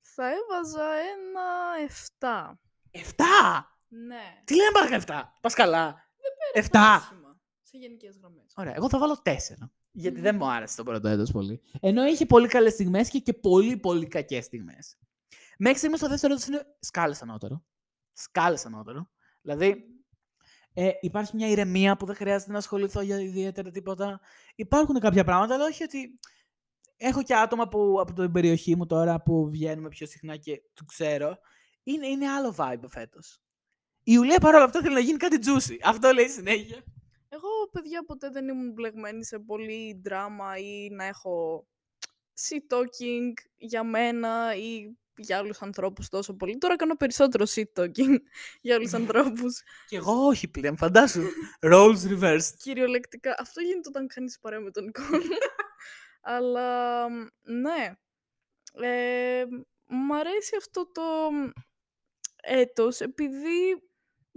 Θα έβαζα ένα 7. 7! Ναι. Τι λένε παρακαλώ 7. Πας καλά. 7. Άσχημα, Σε γενικές γραμμές. Ωραία, εγώ θα βάλω 4. Γιατί δεν μου άρεσε το πρώτο έτος πολύ. Ενώ είχε πολύ καλές στιγμές και, και πολύ πολύ κακές στιγμές. Μέχρι στιγμής το δεύτερο έτος είναι σκάλες ανώτερο. Σκάλες ανώτερο. Δηλαδή, ε, υπάρχει μια ηρεμία που δεν χρειάζεται να ασχοληθώ για ιδιαίτερα τίποτα. Υπάρχουν κάποια πράγματα, αλλά όχι ότι έχω και άτομα που, από την περιοχή μου τώρα που βγαίνουμε πιο συχνά και του ξέρω. Είναι, είναι άλλο vibe φέτος. Η Ιουλία παρόλα αυτά θέλει να γίνει κάτι juicy. Αυτό λέει συνέχεια. Εγώ, παιδιά, ποτέ δεν ήμουν μπλεγμένη σε πολύ δράμα ή να έχω shit talking για μένα ή για άλλους ανθρώπους τόσο πολύ. Τώρα κάνω περισσότερο shit talking για άλλους ανθρώπους. Κι εγώ όχι πλέον, φαντάσου. Roles reversed. Κυριολεκτικά. Αυτό γίνεται όταν κάνεις παρέα με τον Νικόλ. Αλλά ναι. Ε, μ' αρέσει αυτό το έτος επειδή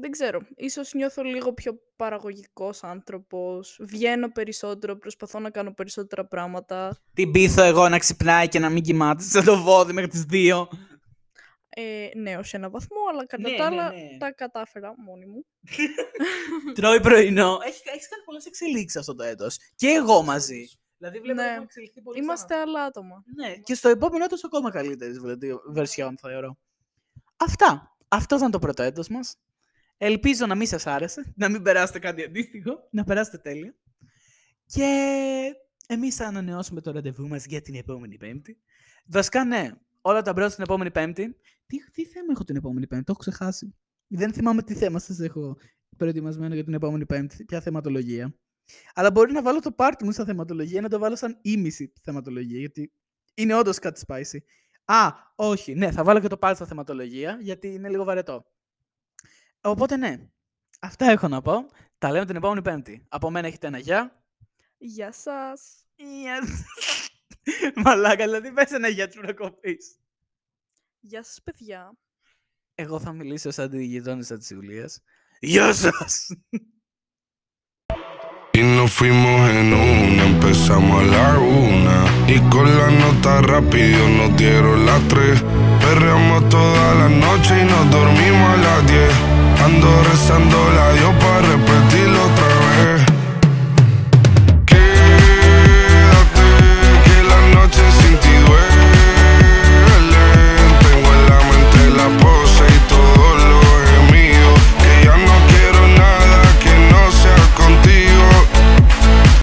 δεν ξέρω, ίσως νιώθω λίγο πιο παραγωγικός άνθρωπος, βγαίνω περισσότερο, προσπαθώ να κάνω περισσότερα πράγματα. Την πείθω εγώ να ξυπνάει και να μην κοιμάται σε το βόδι μέχρι τις δύο; Ε, ναι, ως ένα βαθμό, αλλά κατά Ναι, τα ναι, άλλα ναι. τα κατάφερα μόνη μου. Τρώει πρωινό. Έχεις, έχεις κάνει πολλές εξελίξεις αυτό το έτος. Και εγώ μαζί. Δηλαδή βλέπω Ναι. ότι έχουμε εξελιχθεί πολύ Είμαστε σαν άλλα άτομα. Ναι, και στο επόμενο έτος ακόμα καλύτερης βερσιόν θεωρώ. Αυτά. Αυτό ήταν το πρώτο έτος μας. Ελπίζω να μην σας άρεσε, να μην περάσετε κάτι αντίστοιχο, να περάσετε τέλεια. Και εμείς θα ανανεώσουμε το ραντεβού μας για την επόμενη Πέμπτη. Βασικά, ναι, όλα τα μπρος την επόμενη Πέμπτη. Τι, τι θέμα έχω την επόμενη Πέμπτη, το έχω ξεχάσει. Δεν θυμάμαι τι θέμα σας έχω προετοιμασμένο για την επόμενη Πέμπτη, ποια θεματολογία. Αλλά μπορεί να βάλω το πάρτι μου στα θεματολογία, να το βάλω σαν ήμιση θεματολογία, γιατί είναι όντως κάτι spicy. Α, όχι, ναι, θα βάλω και το πάρτι στα θεματολογία, γιατί είναι λίγο βαρετό. Οπότε ναι, αυτά έχω να πω. Τα λέμε την επόμενη Πέμπτη. Από μένα έχετε ένα γεια. Γεια σας. Yes. Μαλάκα, δηλαδή πες ένα γεια της προκοπής. Γεια σας, παιδιά. Εγώ θα μιλήσω σαν τη γειτόνισσα της Ιουλίας. Γεια σας! Y nos fuimos en una, empezamos a la una. Y con la nota rápido nos dieron las tres. Perreamos toda la noche y nos dormimos a las diez. Ando rezando la Dios para